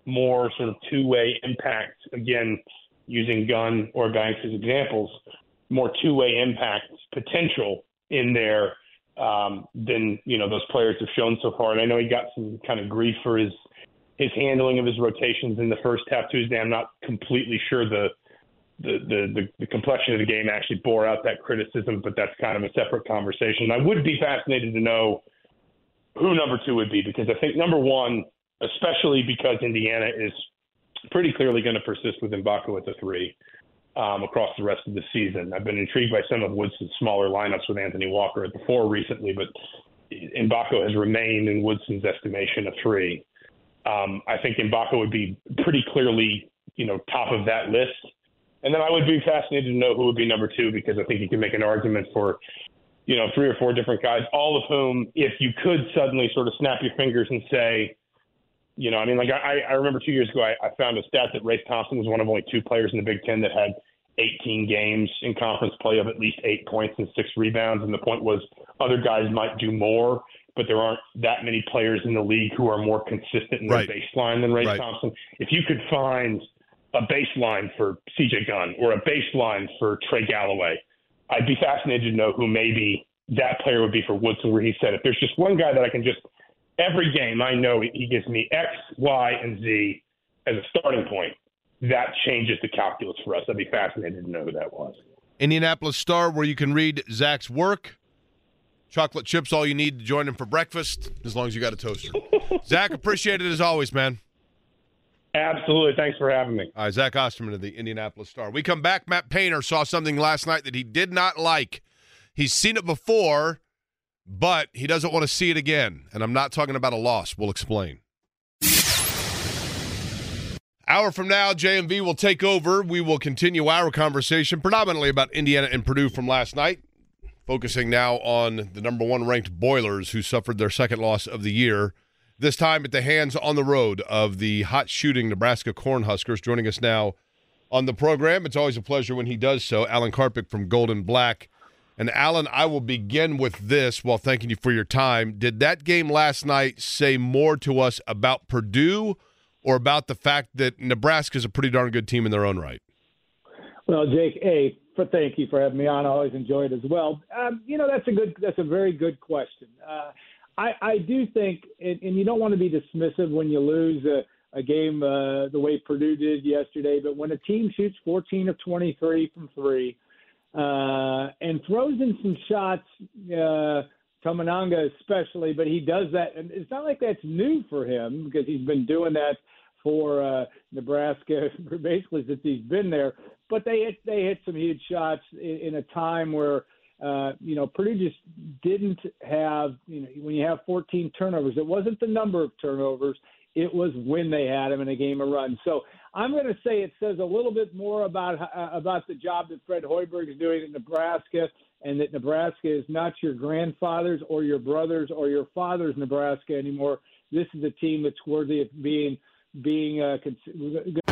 more sort of two way impact. Again, using Gunn or Banks as examples, more two-way impact potential in there um, than you know those players have shown so far. And I know he got some kind of grief for his his handling of his rotations in the first half Tuesday. I'm not completely sure the the, the, the, complexion of the game actually bore out that criticism, but that's kind of a separate conversation. I would be fascinated to know who number two would be because I think number one, especially because Indiana is pretty clearly going to persist with Mgbako at the three um, across the rest of the season. I've been intrigued by some of Woodson's smaller lineups with Anthony Walker at the four recently, but Mgbako has remained in Woodson's estimation a three. Um, I think Mgbako would be pretty clearly, you know, top of that list. And then I would be fascinated to know who would be number two because I think you can make an argument for, you know, three or four different guys, all of whom, if you could suddenly sort of snap your fingers and say, you know, I mean, like I, I remember two years ago, I, I found a stat that Race Thompson was one of only two players in the Big Ten that had 18 games in conference play of at least eight points and six rebounds. And the point was other guys might do more, but there aren't that many players in the league who are more consistent in their baseline than Race right. Thompson. If you could find a baseline for CJ Gunn or a baseline for Trey Galloway, I'd be fascinated to know who maybe that player would be for Woodson, where he said, if there's just one guy that I can just every game I know he gives me X, Y, and Z as a starting point. That changes the calculus for us. I'd be fascinated to know who that was. Indianapolis Star, where you can read Zach's work. Chocolate chips, all you need to join him for breakfast, as long as you got a toaster. Zach, appreciate it as always, man. Absolutely. Thanks for having me. All right, Zach Osterman of the Indianapolis Star. We come back. Matt Painter saw something last night that he did not like. He's seen it before but he doesn't want to see it again. And I'm not talking about a loss. We'll explain. Hour from now, JMV will take over. We will continue our conversation predominantly about Indiana and Purdue from last night, focusing now on the number one ranked Boilers who suffered their second loss of the year, this time at the hands on the road of the hot shooting Nebraska Cornhuskers. Joining us now on the program, it's always a pleasure when he does so. Alan Karpick from Gold and Black. And Alan, I will begin with this while thanking you for your time. Did that game last night say more to us about Purdue or about the fact that Nebraska is a pretty darn good team in their own right? Well, Jake, a for thank you for having me on. I always enjoy it as well. Um, you know, that's a good, that's a very good question. Uh, I, I do think, and, and you don't want to be dismissive when you lose a, a game uh, the way Purdue did yesterday, but when a team shoots 14 of 23 from three uh, and throws in some shots, uh, Tominaga especially, but he does that. And it's not like that's new for him because he's been doing that for uh, Nebraska basically since he's been there. But they hit, they hit some huge shots in, in a time where uh, you know Purdue just didn't have you know when you have 14 turnovers, it wasn't the number of turnovers, it was when they had him in a game of run. So I'm going to say it says a little bit more about uh, about the job that Fred Hoiberg is doing in Nebraska, and that Nebraska is not your grandfather's or your brother's or your father's Nebraska anymore. This is a team that's worthy of being being. Uh,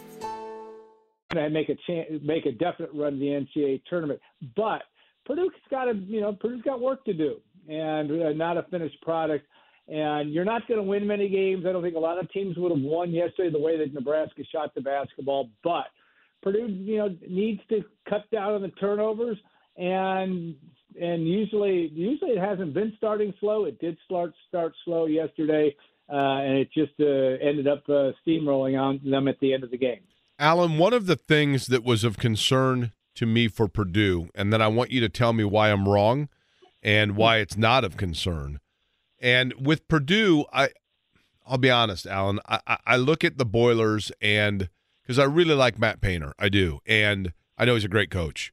And make a chance, make a definite run to the NCAA tournament, but Purdue's got to, you know, Purdue's got work to do, and uh, not a finished product. And you're not going to win many games. I don't think a lot of teams would have won yesterday the way that Nebraska shot the basketball, but Purdue, you know, needs to cut down on the turnovers, and and usually usually it hasn't been starting slow. It did start start slow yesterday, uh, and it just uh, ended up uh, steamrolling on them at the end of the game. Alan, one of the things that was of concern to me for Purdue, and then I want you to tell me why I'm wrong and why it's not of concern. And with Purdue, I I'll be honest, Alan, I, I look at the Boilers and because I really like Matt Painter, I do, and I know he's a great coach.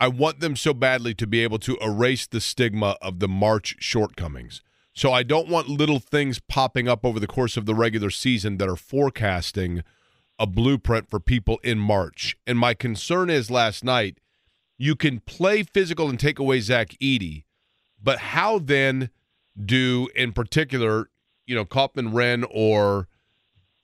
I want them so badly to be able to erase the stigma of the March shortcomings. So I don't want little things popping up over the course of the regular season that are forecasting a blueprint for people in March. And my concern is last night, you can play physical and take away Zach Edey, but how then do, in particular, you know, Kaufman-Renn or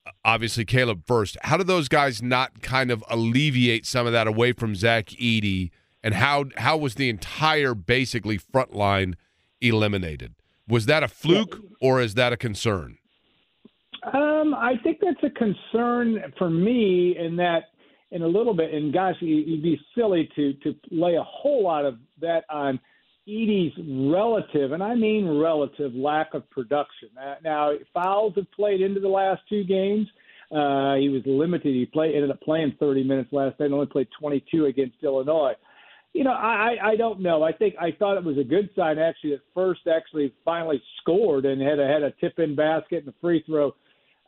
uh, obviously Caleb Furst, how do those guys not kind of alleviate some of that away from Zach Edey? And how how was the entire basically front line eliminated? Was that a fluke or is that a concern? Um, I think that's a concern for me in that in a little bit. And gosh, you'd be silly to to lay a whole lot of that on Edey's relative, and I mean relative, lack of production. Uh, now fouls have played into the last two games. Uh, he was limited. He played ended up playing 30 minutes last night. Only played 22 against Illinois. You know, I I don't know. I think I thought it was a good sign actually that first actually finally scored and had a had a tip in basket and a free throw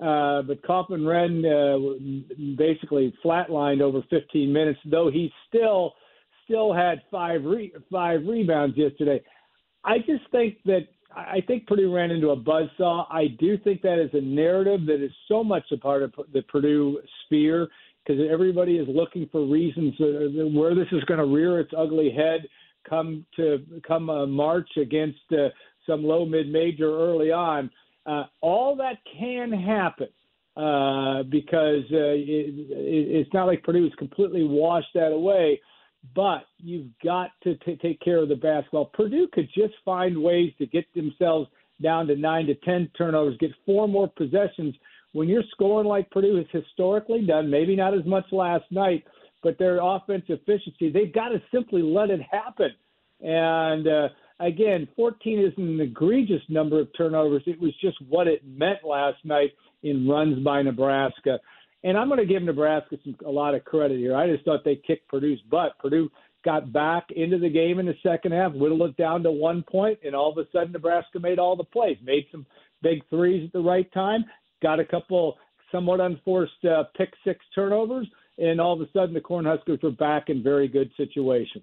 uh, but Kaufman-Renn uh, basically flatlined over 15 minutes, though he still still had five re- five rebounds yesterday. I just think that I think Purdue ran into a buzzsaw. I do think that is a narrative that is so much a part of the Purdue sphere because everybody is looking for reasons where this is going to rear its ugly head come to come uh, March against uh, some low mid major early on. Uh, all that can happen uh, because uh, it, it, it's not like Purdue has completely washed that away. But you've got to t- take care of the basketball. Purdue could just find ways to get themselves down to nine to ten turnovers, get four more possessions. When you're scoring like Purdue has historically done, maybe not as much last night, but their offensive efficiency, they've got to simply let it happen. And uh, again, 14 isn't an egregious number of turnovers. It was just what it meant last night in runs by Nebraska. And I'm going to give Nebraska some, a lot of credit here. I just thought they kicked Purdue's butt. Purdue got back into the game in the second half, whittled it down to one point, and all of a sudden Nebraska made all the plays, made some big threes at the right time, got a couple somewhat unforced uh, pick six turnovers, and all of a sudden the Cornhuskers were back in very good situation.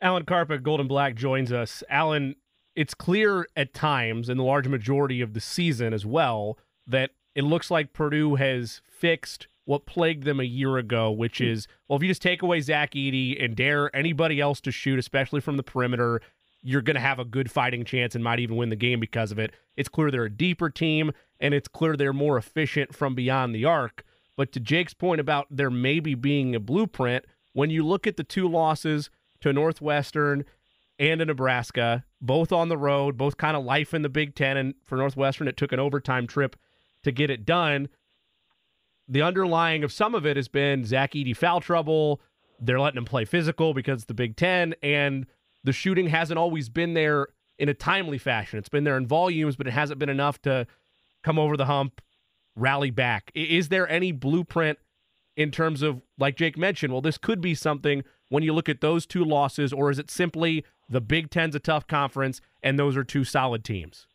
Alan Karpick, Golden Black, joins us. Alan, it's clear at times, in the large majority of the season as well, that it looks like Purdue has fixed what plagued them a year ago, which is, well, if you just take away Zach Edey and dare anybody else to shoot, especially from the perimeter, you're going to have a good fighting chance and might even win the game because of it. It's clear they're a deeper team, and it's clear they're more efficient from beyond the arc. But to Jake's point about there maybe being a blueprint, when you look at the two losses – to Northwestern and to Nebraska, both on the road, both kind of life in the Big Ten. And for Northwestern, it took an overtime trip to get it done. The underlying of some of it has been Zach Edey foul trouble. They're letting him play physical because it's the Big Ten, and the shooting hasn't always been there in a timely fashion. It's been there in volumes, but it hasn't been enough to come over the hump, rally back. Is there any blueprint in terms of, like Jake mentioned, well, this could be something when you look at those two losses, or is it simply the Big Ten's a tough conference and those are two solid teams?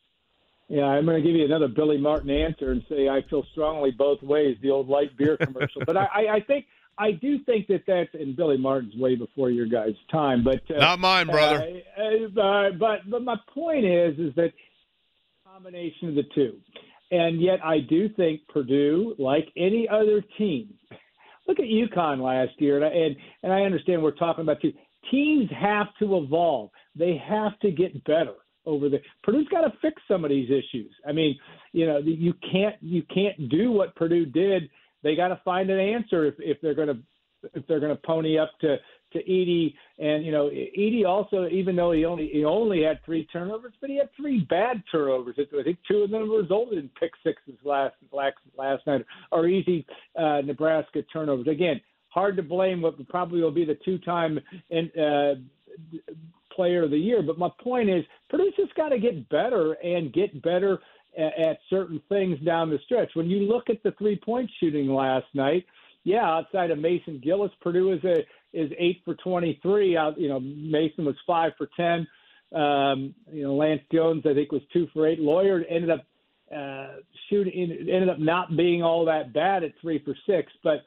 Yeah, I'm going to give you another Billy Martin answer and say I feel strongly both ways. The old light beer commercial, but I, I, I think I do think that that's in Billy Martin's way before your guys' time, but uh, not mine, brother. Uh, uh, but but my point is is that combination of the two, and yet I do think Purdue, like any other team, look at UConn last year, and I, and, and I understand we're talking about two teams have to evolve. They have to get better over the Purdue's got to fix some of these issues. I mean, you know, you can't you can't do what Purdue did. They got to find an answer if if they're going to if they're going to pony up to to Edey. And you know, Edey also, even though he only he only had three turnovers, but he had three bad turnovers. I think two of them resulted in pick sixes last last last night, or easy uh, Nebraska turnovers. Again, hard to blame what probably will be the two-time and. Uh, player of the year. But my point is, Purdue's just got to get better and get better at, at certain things down the stretch. When you look at the three-point shooting last night, yeah, outside of Mason Gillis, Purdue is a is eight for 23. Out, you know, Mason was five for 10. Um, you know, Lance Jones, I think, was two for eight. Loyer ended up uh, shooting, ended up not being all that bad at three for six. But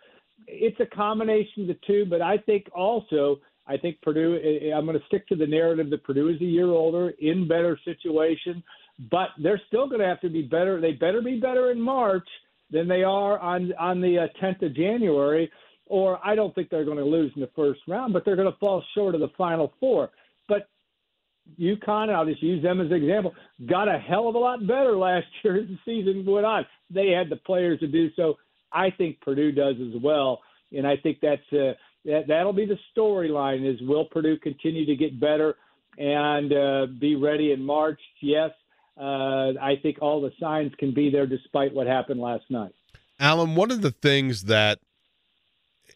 it's a combination of the two. But I think also I think Purdue. I'm going to stick to the narrative that Purdue is a year older, in better situation, but they're still going to have to be better. They better be better in March than they are on on the uh, 10th uh, of January. Or I don't think they're going to lose in the first round, but they're going to fall short of the Final Four. But UConn, I'll just use them as an example, got a hell of a lot better last year as the season went on. They had the players to do so. I think Purdue does as well, and I think that's uh, that that'll be the storyline: is will Purdue continue to get better and uh, be ready in March? Yes, uh, I think all the signs can be there despite what happened last night. Alan, one of the things that,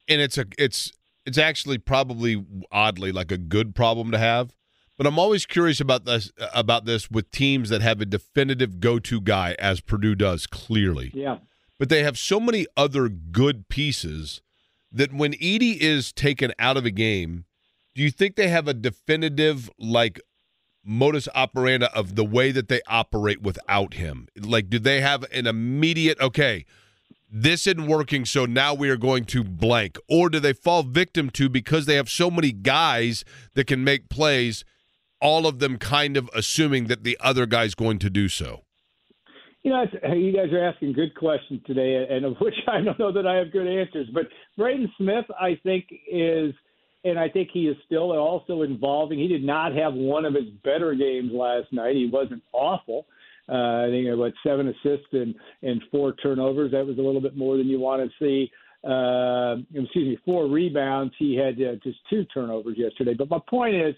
and it's a it's it's actually probably oddly like a good problem to have. But I'm always curious about this about this with teams that have a definitive go-to guy, as Purdue does clearly. Yeah. But they have so many other good pieces that when Edey is taken out of a game, do you think they have a definitive like modus operandi of the way that they operate without him? Like, do they have an immediate okay? This isn't working, so now we are going to blank, or do they fall victim to because they have so many guys that can make plays? All of them kind of assuming that the other guy's going to do so. You know, you guys are asking good questions today, and of which I don't know that I have good answers. But Braden Smith, I think, is, and I think he is still also involving. He did not have one of his better games last night. He wasn't awful. Uh, I think what seven assists and and four turnovers. That was a little bit more than you want to see. Uh, excuse me, four rebounds. He had uh, just two turnovers yesterday. But my point is,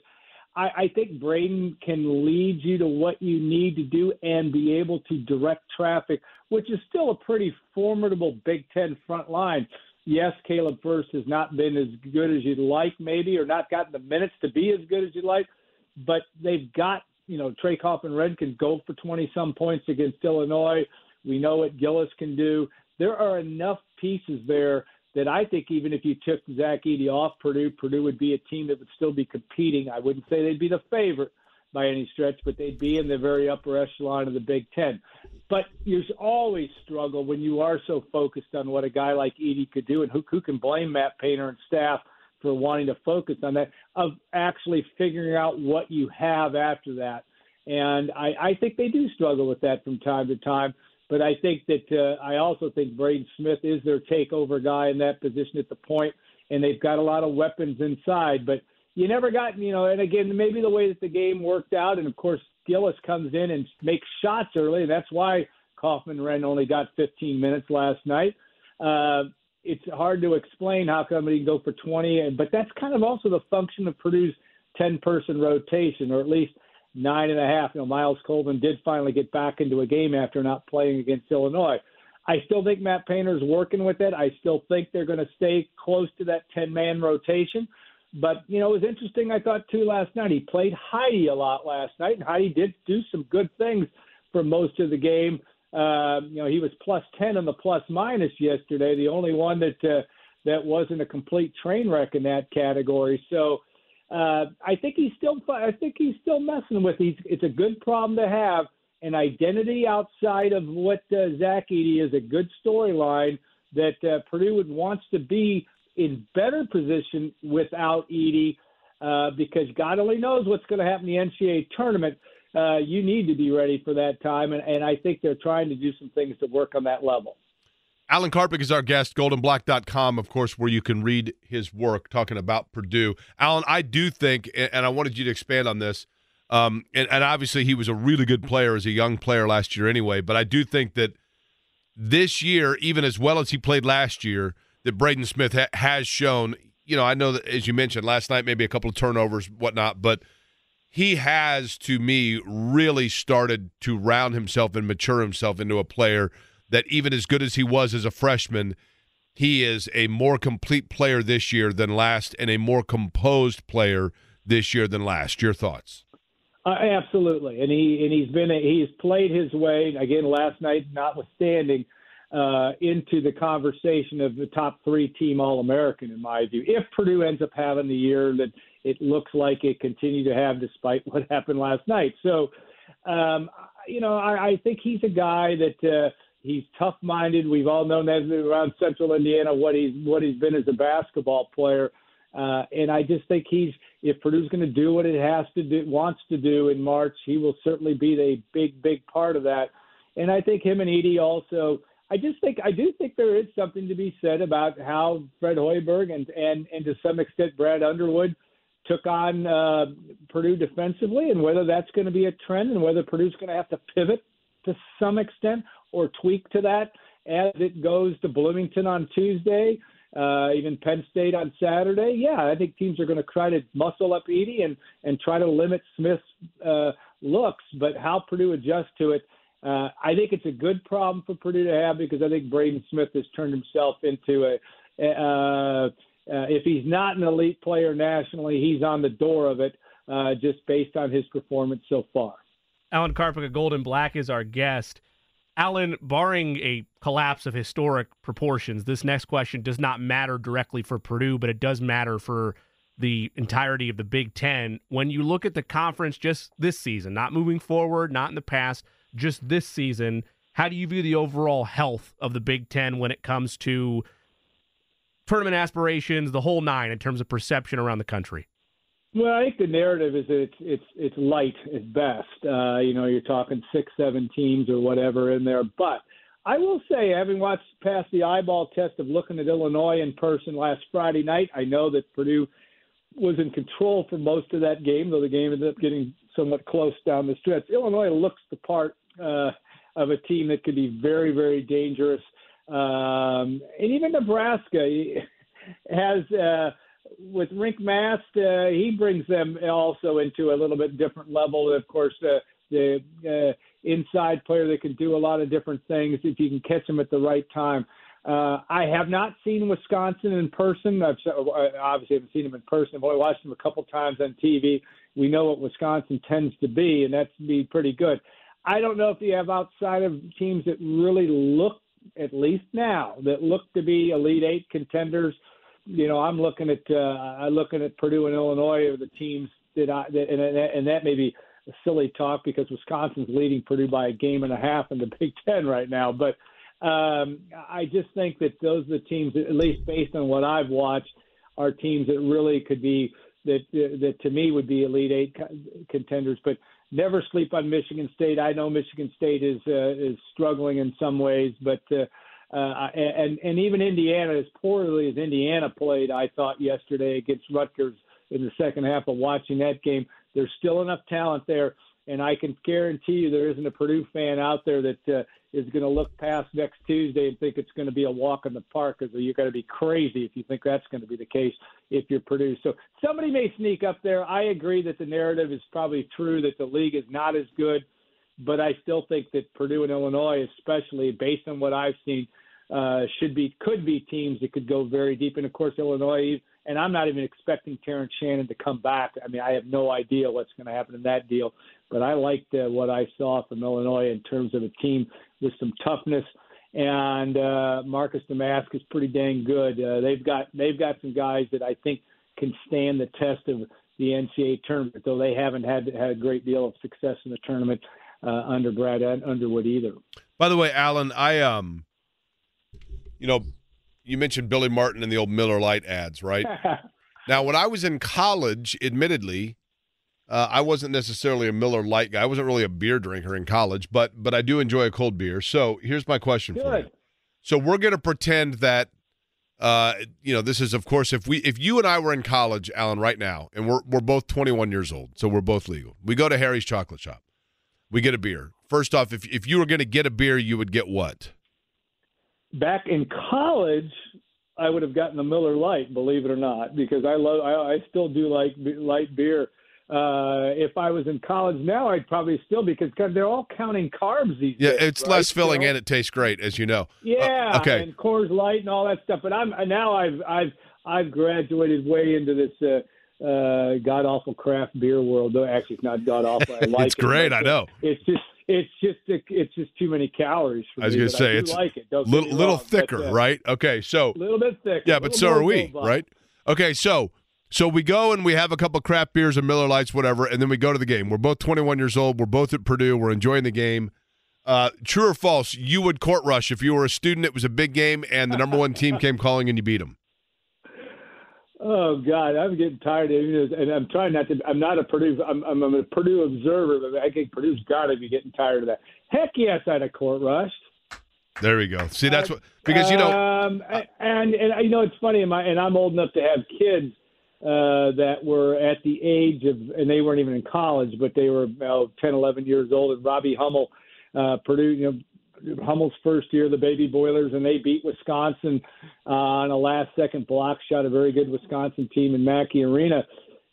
I, I think Braden can lead you to what you need to do and be able to direct traffic, which is still a pretty formidable Big Ten front line. Yes, Caleb Furst has not been as good as you'd like, maybe, or not gotten the minutes to be as good as you'd like, but they've got, you know, Trey Kaufman-Renn can go for 20 some points against Illinois. We know what Gillis can do. There are enough pieces there that I think even if you took Zach Edey off Purdue, Purdue would be a team that would still be competing. I wouldn't say they'd be the favorite by any stretch, but they'd be in the very upper echelon of the Big Ten. But you always struggle when you are so focused on what a guy like Edey could do, and who, who can blame Matt Painter and staff for wanting to focus on that, of actually figuring out what you have after that. And I, I think they do struggle with that from time to time. But I think that uh, I also think Braden Smith is their takeover guy in that position at the point, and they've got a lot of weapons inside. But you never got, you know, and again, maybe the way that the game worked out, and of course Gillis comes in and makes shots early, that's why Kaufman-Renn only got 15 minutes last night. Uh, it's hard to explain how come he can go for 20, but that's kind of also the function of Purdue's 10-person rotation, or at least – nine and a half. You know, Myles Colvin did finally get back into a game after not playing against Illinois. I still think Matt Painter's working with it. I still think they're going to stay close to that 10 man rotation. But you know, it was interesting. I thought too last night. He played Heide a lot last night, and Heide did do some good things for most of the game. Uh, you know, he was plus ten on the plus minus yesterday. The only one that uh, that wasn't a complete train wreck in that category. So uh, I think he's still. I think he's still messing with. He's. It's a good problem to have. An identity outside of what uh, Zach Edey is a good storyline that uh, Purdue would wants to be in better position without Edey uh, because God only knows what's going to happen in the NCAA tournament. Uh, you need to be ready for that time, and, and I think they're trying to do some things to work on that level. Alan Karpick is our guest, GoldandBlack.com, of course, where you can read his work talking about Purdue. Alan, I do think, and I wanted you to expand on this, um, and, and obviously he was a really good player as a young player last year anyway, but I do think that this year, even as well as he played last year, that Braden Smith ha- has shown. You know, I know that as you mentioned last night, maybe a couple of turnovers, whatnot, but he has, to me, really started to round himself and mature himself into a player that, even as good as he was as a freshman, he is a more complete player this year than last, and a more composed player this year than last. Your thoughts? Uh, absolutely, and he and he's been a, he's played his way again last night, notwithstanding uh, into the conversation of the top three team All American, in my view. If Purdue ends up having the year that it looks like it continued to have despite what happened last night. So, um, you know, I, I think he's a guy that uh, he's tough minded. We've all known that around Central Indiana what he's what he's been as a basketball player. Uh, and I just think he's if Purdue's going to do what it has to do, wants to do in March, he will certainly be a big, big part of that. And I think him and Edey also I just think I do think there is something to be said about how Fred Hoiberg and and and to some extent Brad Underwood took on uh, Purdue defensively, and whether that's going to be a trend, and whether Purdue's going to have to pivot to some extent or tweak to that as it goes to Bloomington on Tuesday, uh, even Penn State on Saturday. Yeah, I think teams are going to try to muscle up Edey and and try to limit Smith's uh, looks, but how Purdue adjusts to it uh, I think it's a good problem for Purdue to have because I think Braden Smith has turned himself into a. Uh, uh, if he's not an elite player nationally, he's on the door of it uh, just based on his performance so far. Alan Karpick, Golden Black, is our guest. Alan, barring a collapse of historic proportions, this next question does not matter directly for Purdue, but it does matter for the entirety of the Big Ten. When you look at the conference just this season, not moving forward, not in the past, just this season. How do you view the overall health of the Big Ten when it comes to tournament aspirations, the whole nine, in terms of perception around the country? Well, I think the narrative is that it's it's it's light at best. Uh, you know, you're talking six, seven teams or whatever in there. But I will say, having watched past the eyeball test of looking at Illinois in person last Friday night, I know that Purdue was in control for most of that game, though the game ended up getting somewhat close down the stretch. Illinois looks the part uh, of a team that could be very, very dangerous. Um, and even Nebraska has, uh, with Rienk Mast, uh, he brings them also into a little bit different level. Of course, uh, the uh, inside player that can do a lot of different things if you can catch him at the right time. Uh, I have not seen Wisconsin in person. I've uh, obviously haven't seen them in person. I've only watched them a couple times on TV. We know what Wisconsin tends to be, and that's be pretty good. I don't know if you have outside of teams that really look, at least now, that look to be Elite Eight contenders. You know, I'm looking at uh, I'm looking at Purdue and Illinois are the teams that I that, and, and that may be silly talk because Wisconsin's leading Purdue by a game and a half in the Big Ten right now, but um, I just think that those are the teams, at least based on what I've watched, are teams that really could be that that to me would be elite eight contenders. But never sleep on Michigan State. I know Michigan State is uh, is struggling in some ways, but uh, uh, and and even Indiana, as poorly as Indiana played, I thought yesterday against Rutgers in the second half of watching that game, there's still enough talent there, and I can guarantee you there isn't a Purdue fan out there that uh, is going to look past next Tuesday and think it's going to be a walk in the park because you're going to be crazy if you think that's going to be the case if you're Purdue. So somebody may sneak up there. I agree that the narrative is probably true that the league is not as good, but I still think that Purdue and Illinois, especially based on what I've seen, uh, should be could be teams that could go very deep. And of course, Illinois. And I'm not even expecting Terrence Shannon to come back. I mean, I have no idea what's going to happen in that deal. But I liked uh, what I saw from Illinois in terms of a team with some toughness. And uh, Marcus Domask is pretty dang good. Uh, they've got they've got some guys that I think can stand the test of the NCAA tournament, though they haven't had had a great deal of success in the tournament uh, under Brad Underwood either. By the way, Alan, I um, you know, you mentioned Billy Martin and the old Miller Lite ads, right? now, when I was in college, admittedly, uh, I wasn't necessarily a Miller Lite guy. I wasn't really a beer drinker in college, but but I do enjoy a cold beer. So here's my question Good. for you. So we're going to pretend that uh, you know, this is of course if we if you and I were in college, Alan, right now, and we're we're both 21 years old, so we're both legal. We go to Harry's Chocolate Shop. We get a beer. First off, if if you were going to get a beer, you would get what? Back in college, I would have gotten the Miller Lite, believe it or not, because I love I, I still do like light beer. Uh, if I was in college now, I'd probably still because cause they're all counting carbs these Yeah, days. it's right? less filling You know? and it tastes great, as you know. Yeah, Uh, okay. and Coors Light and all that stuff. But I'm now I've I've I've graduated way into this uh, uh, god awful craft beer world. Though actually, it's not god awful. I like It's it, great, I know. It's just it's just it's just too many calories. For I was gonna say, it's like it. Little little wrong, but, thicker, uh, right? Okay, so A little bit thicker. yeah, but so are we, right? Okay, so so we go and we have a couple craft beers and Miller Lights, whatever, and then we go to the game. We're both 21 years old. We're both at Purdue. We're enjoying the game. Uh, true or false? You would court rush if you were a student. It was a big game, and the number one team came calling, and you beat them. Oh God, I'm getting tired of it, and I'm trying not to. I'm not a Purdue. I'm, I'm, a Purdue observer, but I think Purdue's got to be getting tired of that. Heck yes, I'd have court rushed. There we go. See, that's what because you know Um, and and you know it's funny, and, my, and I'm old enough to have kids uh, that were at the age of, and they weren't even in college, but they were know, 10, 11 years old. And Robbie Hummel, uh, Purdue, you know, Hummel's first year, the Baby Boilers, and they beat Wisconsin uh, on a last-second block shot. A very good Wisconsin team in Mackey Arena.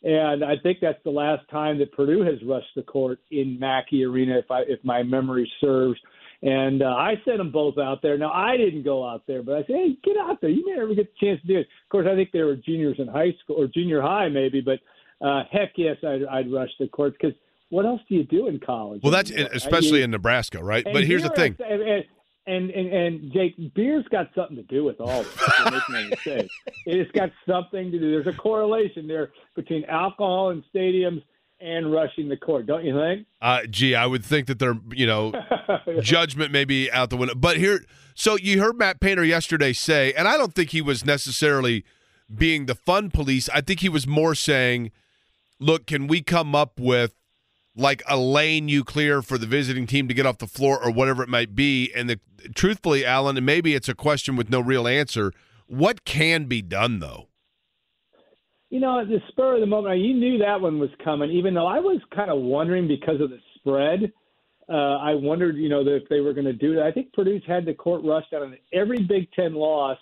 And I think that's the last time that Purdue has rushed the court in Mackey Arena, if I if my memory serves. And uh, I sent them both out there. Now I didn't go out there, but I said, "Hey, get out there! You may never get the chance to do it." Of course, I think they were juniors in high school or junior high, maybe. But uh, heck, yes, I'd, I'd rush the courts because what else do you do in college? well, that's? I especially mean, in Nebraska, right? and But here's the thing. I- And, and, and, and Jake, beer's got something to do with all this. You're making a mistake. It's got something to do. There's a correlation there between alcohol and stadiums and rushing the court, don't you think? Uh, gee, I would think that they're you know judgment may be out the window. But here, so you heard Matt Painter yesterday say, and I don't think he was necessarily being the fun police. I think he was more saying, look, can we come up with like a lane you clear for the visiting team to get off the floor or whatever it might be? And the, truthfully, Alan, and maybe it's a question with no real answer. What can be done though? You know, at the spur of the moment, you knew that one was coming, even though I was kind of wondering because of the spread. Uh, I wondered, you know, if they were going to do that. I think Purdue's had the court rushed out on every Big Ten loss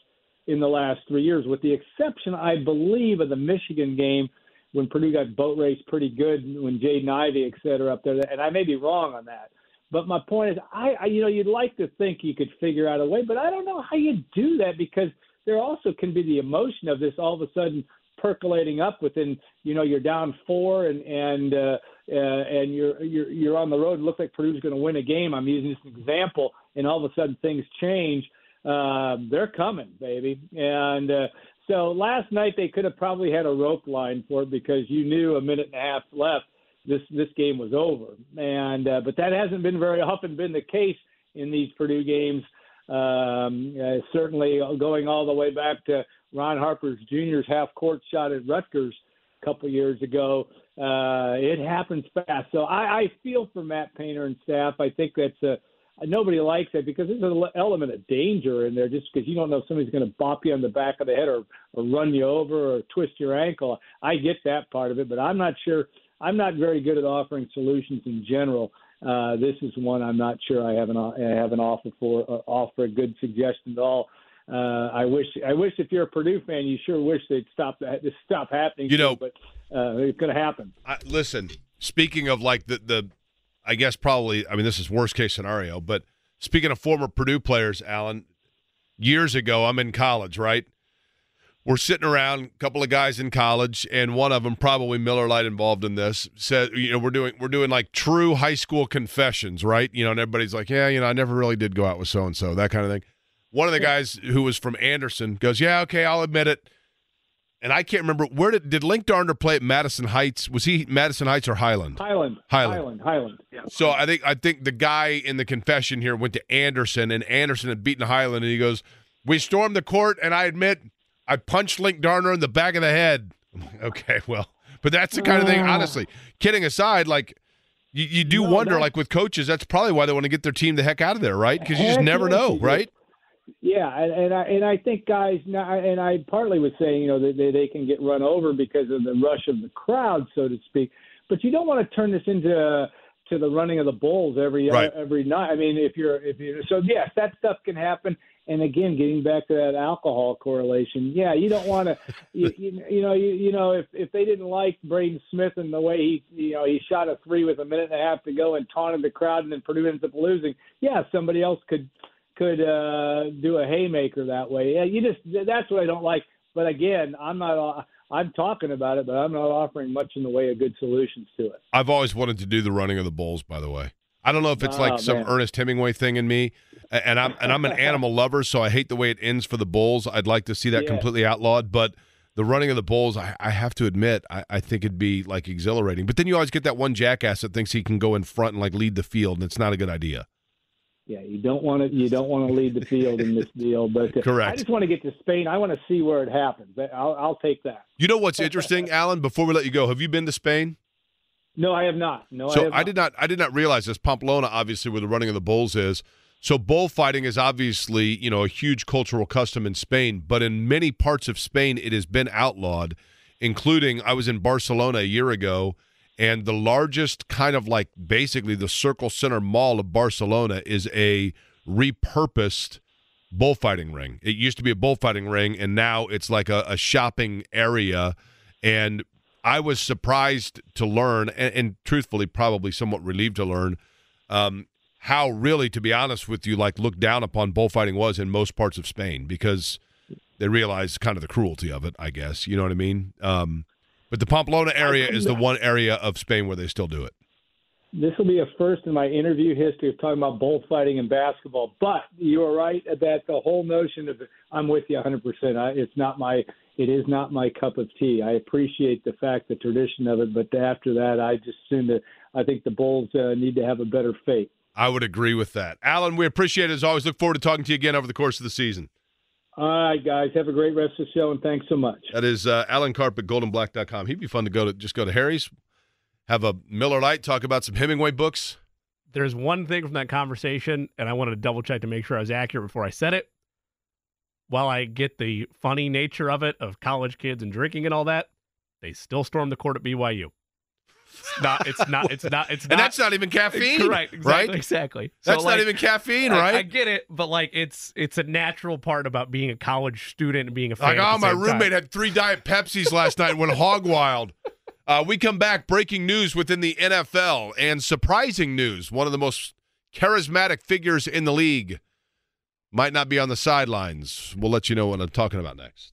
in the last three years, with the exception, I believe, of the Michigan game when Purdue got boat raced pretty good when Jaden Ivey, et cetera, up there. And I may be wrong on that. But my point is, I, I you know, you'd like to think you could figure out a way, but I don't know how you do that because there also can be the emotion of this all of a sudden percolating up within you know you're down four and and uh, uh, and you're you're you're on the road. It looks like Purdue's going to win a game. I'm using this example, and all of a sudden things change. Um, they're coming, baby. And uh, so last night they could have probably had a rope line for it because you knew a minute and a half left. This this game was over, and uh, but that hasn't been very often been the case in these Purdue games. Um, uh, certainly going all the way back to Ron Harper's Jr.'s half court shot at Rutgers a couple years ago. Uh, it happens fast. So I, I feel for Matt Painter and staff. I think that's a nobody likes it because there's an element of danger in there just because you don't know if somebody's going to bop you on the back of the head or, or run you over or twist your ankle. I get that part of it, but I'm not sure. I'm not very good at offering solutions in general. Uh, this is one I'm not sure I have an I have an offer for uh, offer a good suggestion at all. Uh, I wish I wish if you're a Purdue fan, you sure wish they'd stop that this stop happening. You know, but uh, it's going to happen. I, listen, speaking of like the the, I guess probably I mean this is worst case scenario, but speaking of former Purdue players, Alan, years ago. I'm in college, right? We're sitting around, a couple of guys in college, and one of them, probably Miller Lite, involved in this. Said, you know, we're doing we're doing like true high school confessions, right? You know, and everybody's like, yeah, you know, I never really did go out with so and so, that kind of thing. One of the guys who was from Anderson goes, yeah, okay, I'll admit it. And I can't remember where did did Linc Darner play at Madison Heights? Was he Madison Heights or Highland? Highland. Highland. Highland. Highland. Yeah. So I think I think the guy in the confession here went to Anderson, and Anderson had beaten Highland, and he goes, "We stormed the court, and I admit I punched Linc Darner in the back of the head." Okay, well, but that's the kind of thing. Ah. Honestly, kidding aside, like you, you do No, wonder, like with coaches, that's probably why they want to get their team the heck out of there, right? Because you just never know, right? Yeah, and, and I and I think guys, now- and I partly was saying, you know, that they, they can get run over because of the rush of the crowd, so to speak. But you don't want to turn this into to the running of the bulls every Right. every night. I mean, if you're if you so yes, that stuff can happen. And again, getting back to that alcohol correlation, yeah, you don't want to, you, you, you know, you, you know, if if they didn't like Braden Smith and the way he, you know, he shot a three with a minute and a half to go and taunted the crowd, and then Purdue ends up losing, yeah, somebody else could could uh, do a haymaker that way. Yeah, you just that's what I don't like. But again, I'm not. I'm talking about it, but I'm not offering much in the way of good solutions to it. I've always wanted to do the running of the bulls. By the way, I don't know if it's like Oh, some man. Ernest Hemingway thing in me, and I'm and I'm an animal lover, so I hate the way it ends for the bulls. I'd like to see that Yeah. completely outlawed, but the running of the bulls, I, I have to admit, I, I think it'd be like exhilarating. But then you always get that one jackass that thinks he can go in front and like lead the field, and it's not a good idea. Yeah, you don't want to. You don't want to lead the field in this deal. But Correct. I just want to get to Spain. I want to see where it happens. I'll, I'll take that. You know what's interesting, Alan? Before we let you go, have you been to Spain? No, I have not. No, I So have I did not. I did not realize this. Pamplona, obviously, where the running of the bulls is. So bullfighting is obviously, you know, a huge cultural custom in Spain, but in many parts of Spain, it has been outlawed. Including, I was in Barcelona a year ago, and the largest kind of like basically the circle center mall of Barcelona is a repurposed bullfighting ring. It used to be a bullfighting ring, and now it's like a, a shopping area. And I was surprised to learn, and, and truthfully, probably somewhat relieved to learn, um, how really, to be honest with you, like looked down upon bullfighting was in most parts of Spain because they realized kind of the cruelty of it. I guess you know what I mean. Um, but the Pamplona area is the one area of Spain where they still do it. This will be a first in my interview history of talking about bullfighting and basketball. But you are right that the whole notion of I'm with you 100. percent It's not my it is not my cup of tea. I appreciate the fact, the tradition of it, but after that, I just assume that I think the Bulls uh, need to have a better fate. I would agree with that. Alan, we appreciate it as always. Look forward to talking to you again over the course of the season. All right, guys, have a great rest of the show, and thanks so much. That is uh, Alan Carp at GoldandBlack.com. He'd be fun to go to just go to Harry's, have a Miller Lite, talk about some Hemingway books. There's one thing from that conversation, and I wanted to double check to make sure I was accurate before I said it. While I get the funny nature of it, of college kids and drinking and all that, they still stormed the court at BYU. It's not. It's not. It's not. It's not. And that's not even caffeine. Correct. Exactly. Right? Exactly. So, That's not like, even caffeine, right? I, get it, but like it's it's a natural part about being a college student and being a fan. Like, oh, my roommate time. had three Diet Pepsis last night went hog wild. Uh, we come back, breaking news within the NFL and surprising news. One of the most charismatic figures in the league might not be on the sidelines. We'll let you know what I'm talking about next.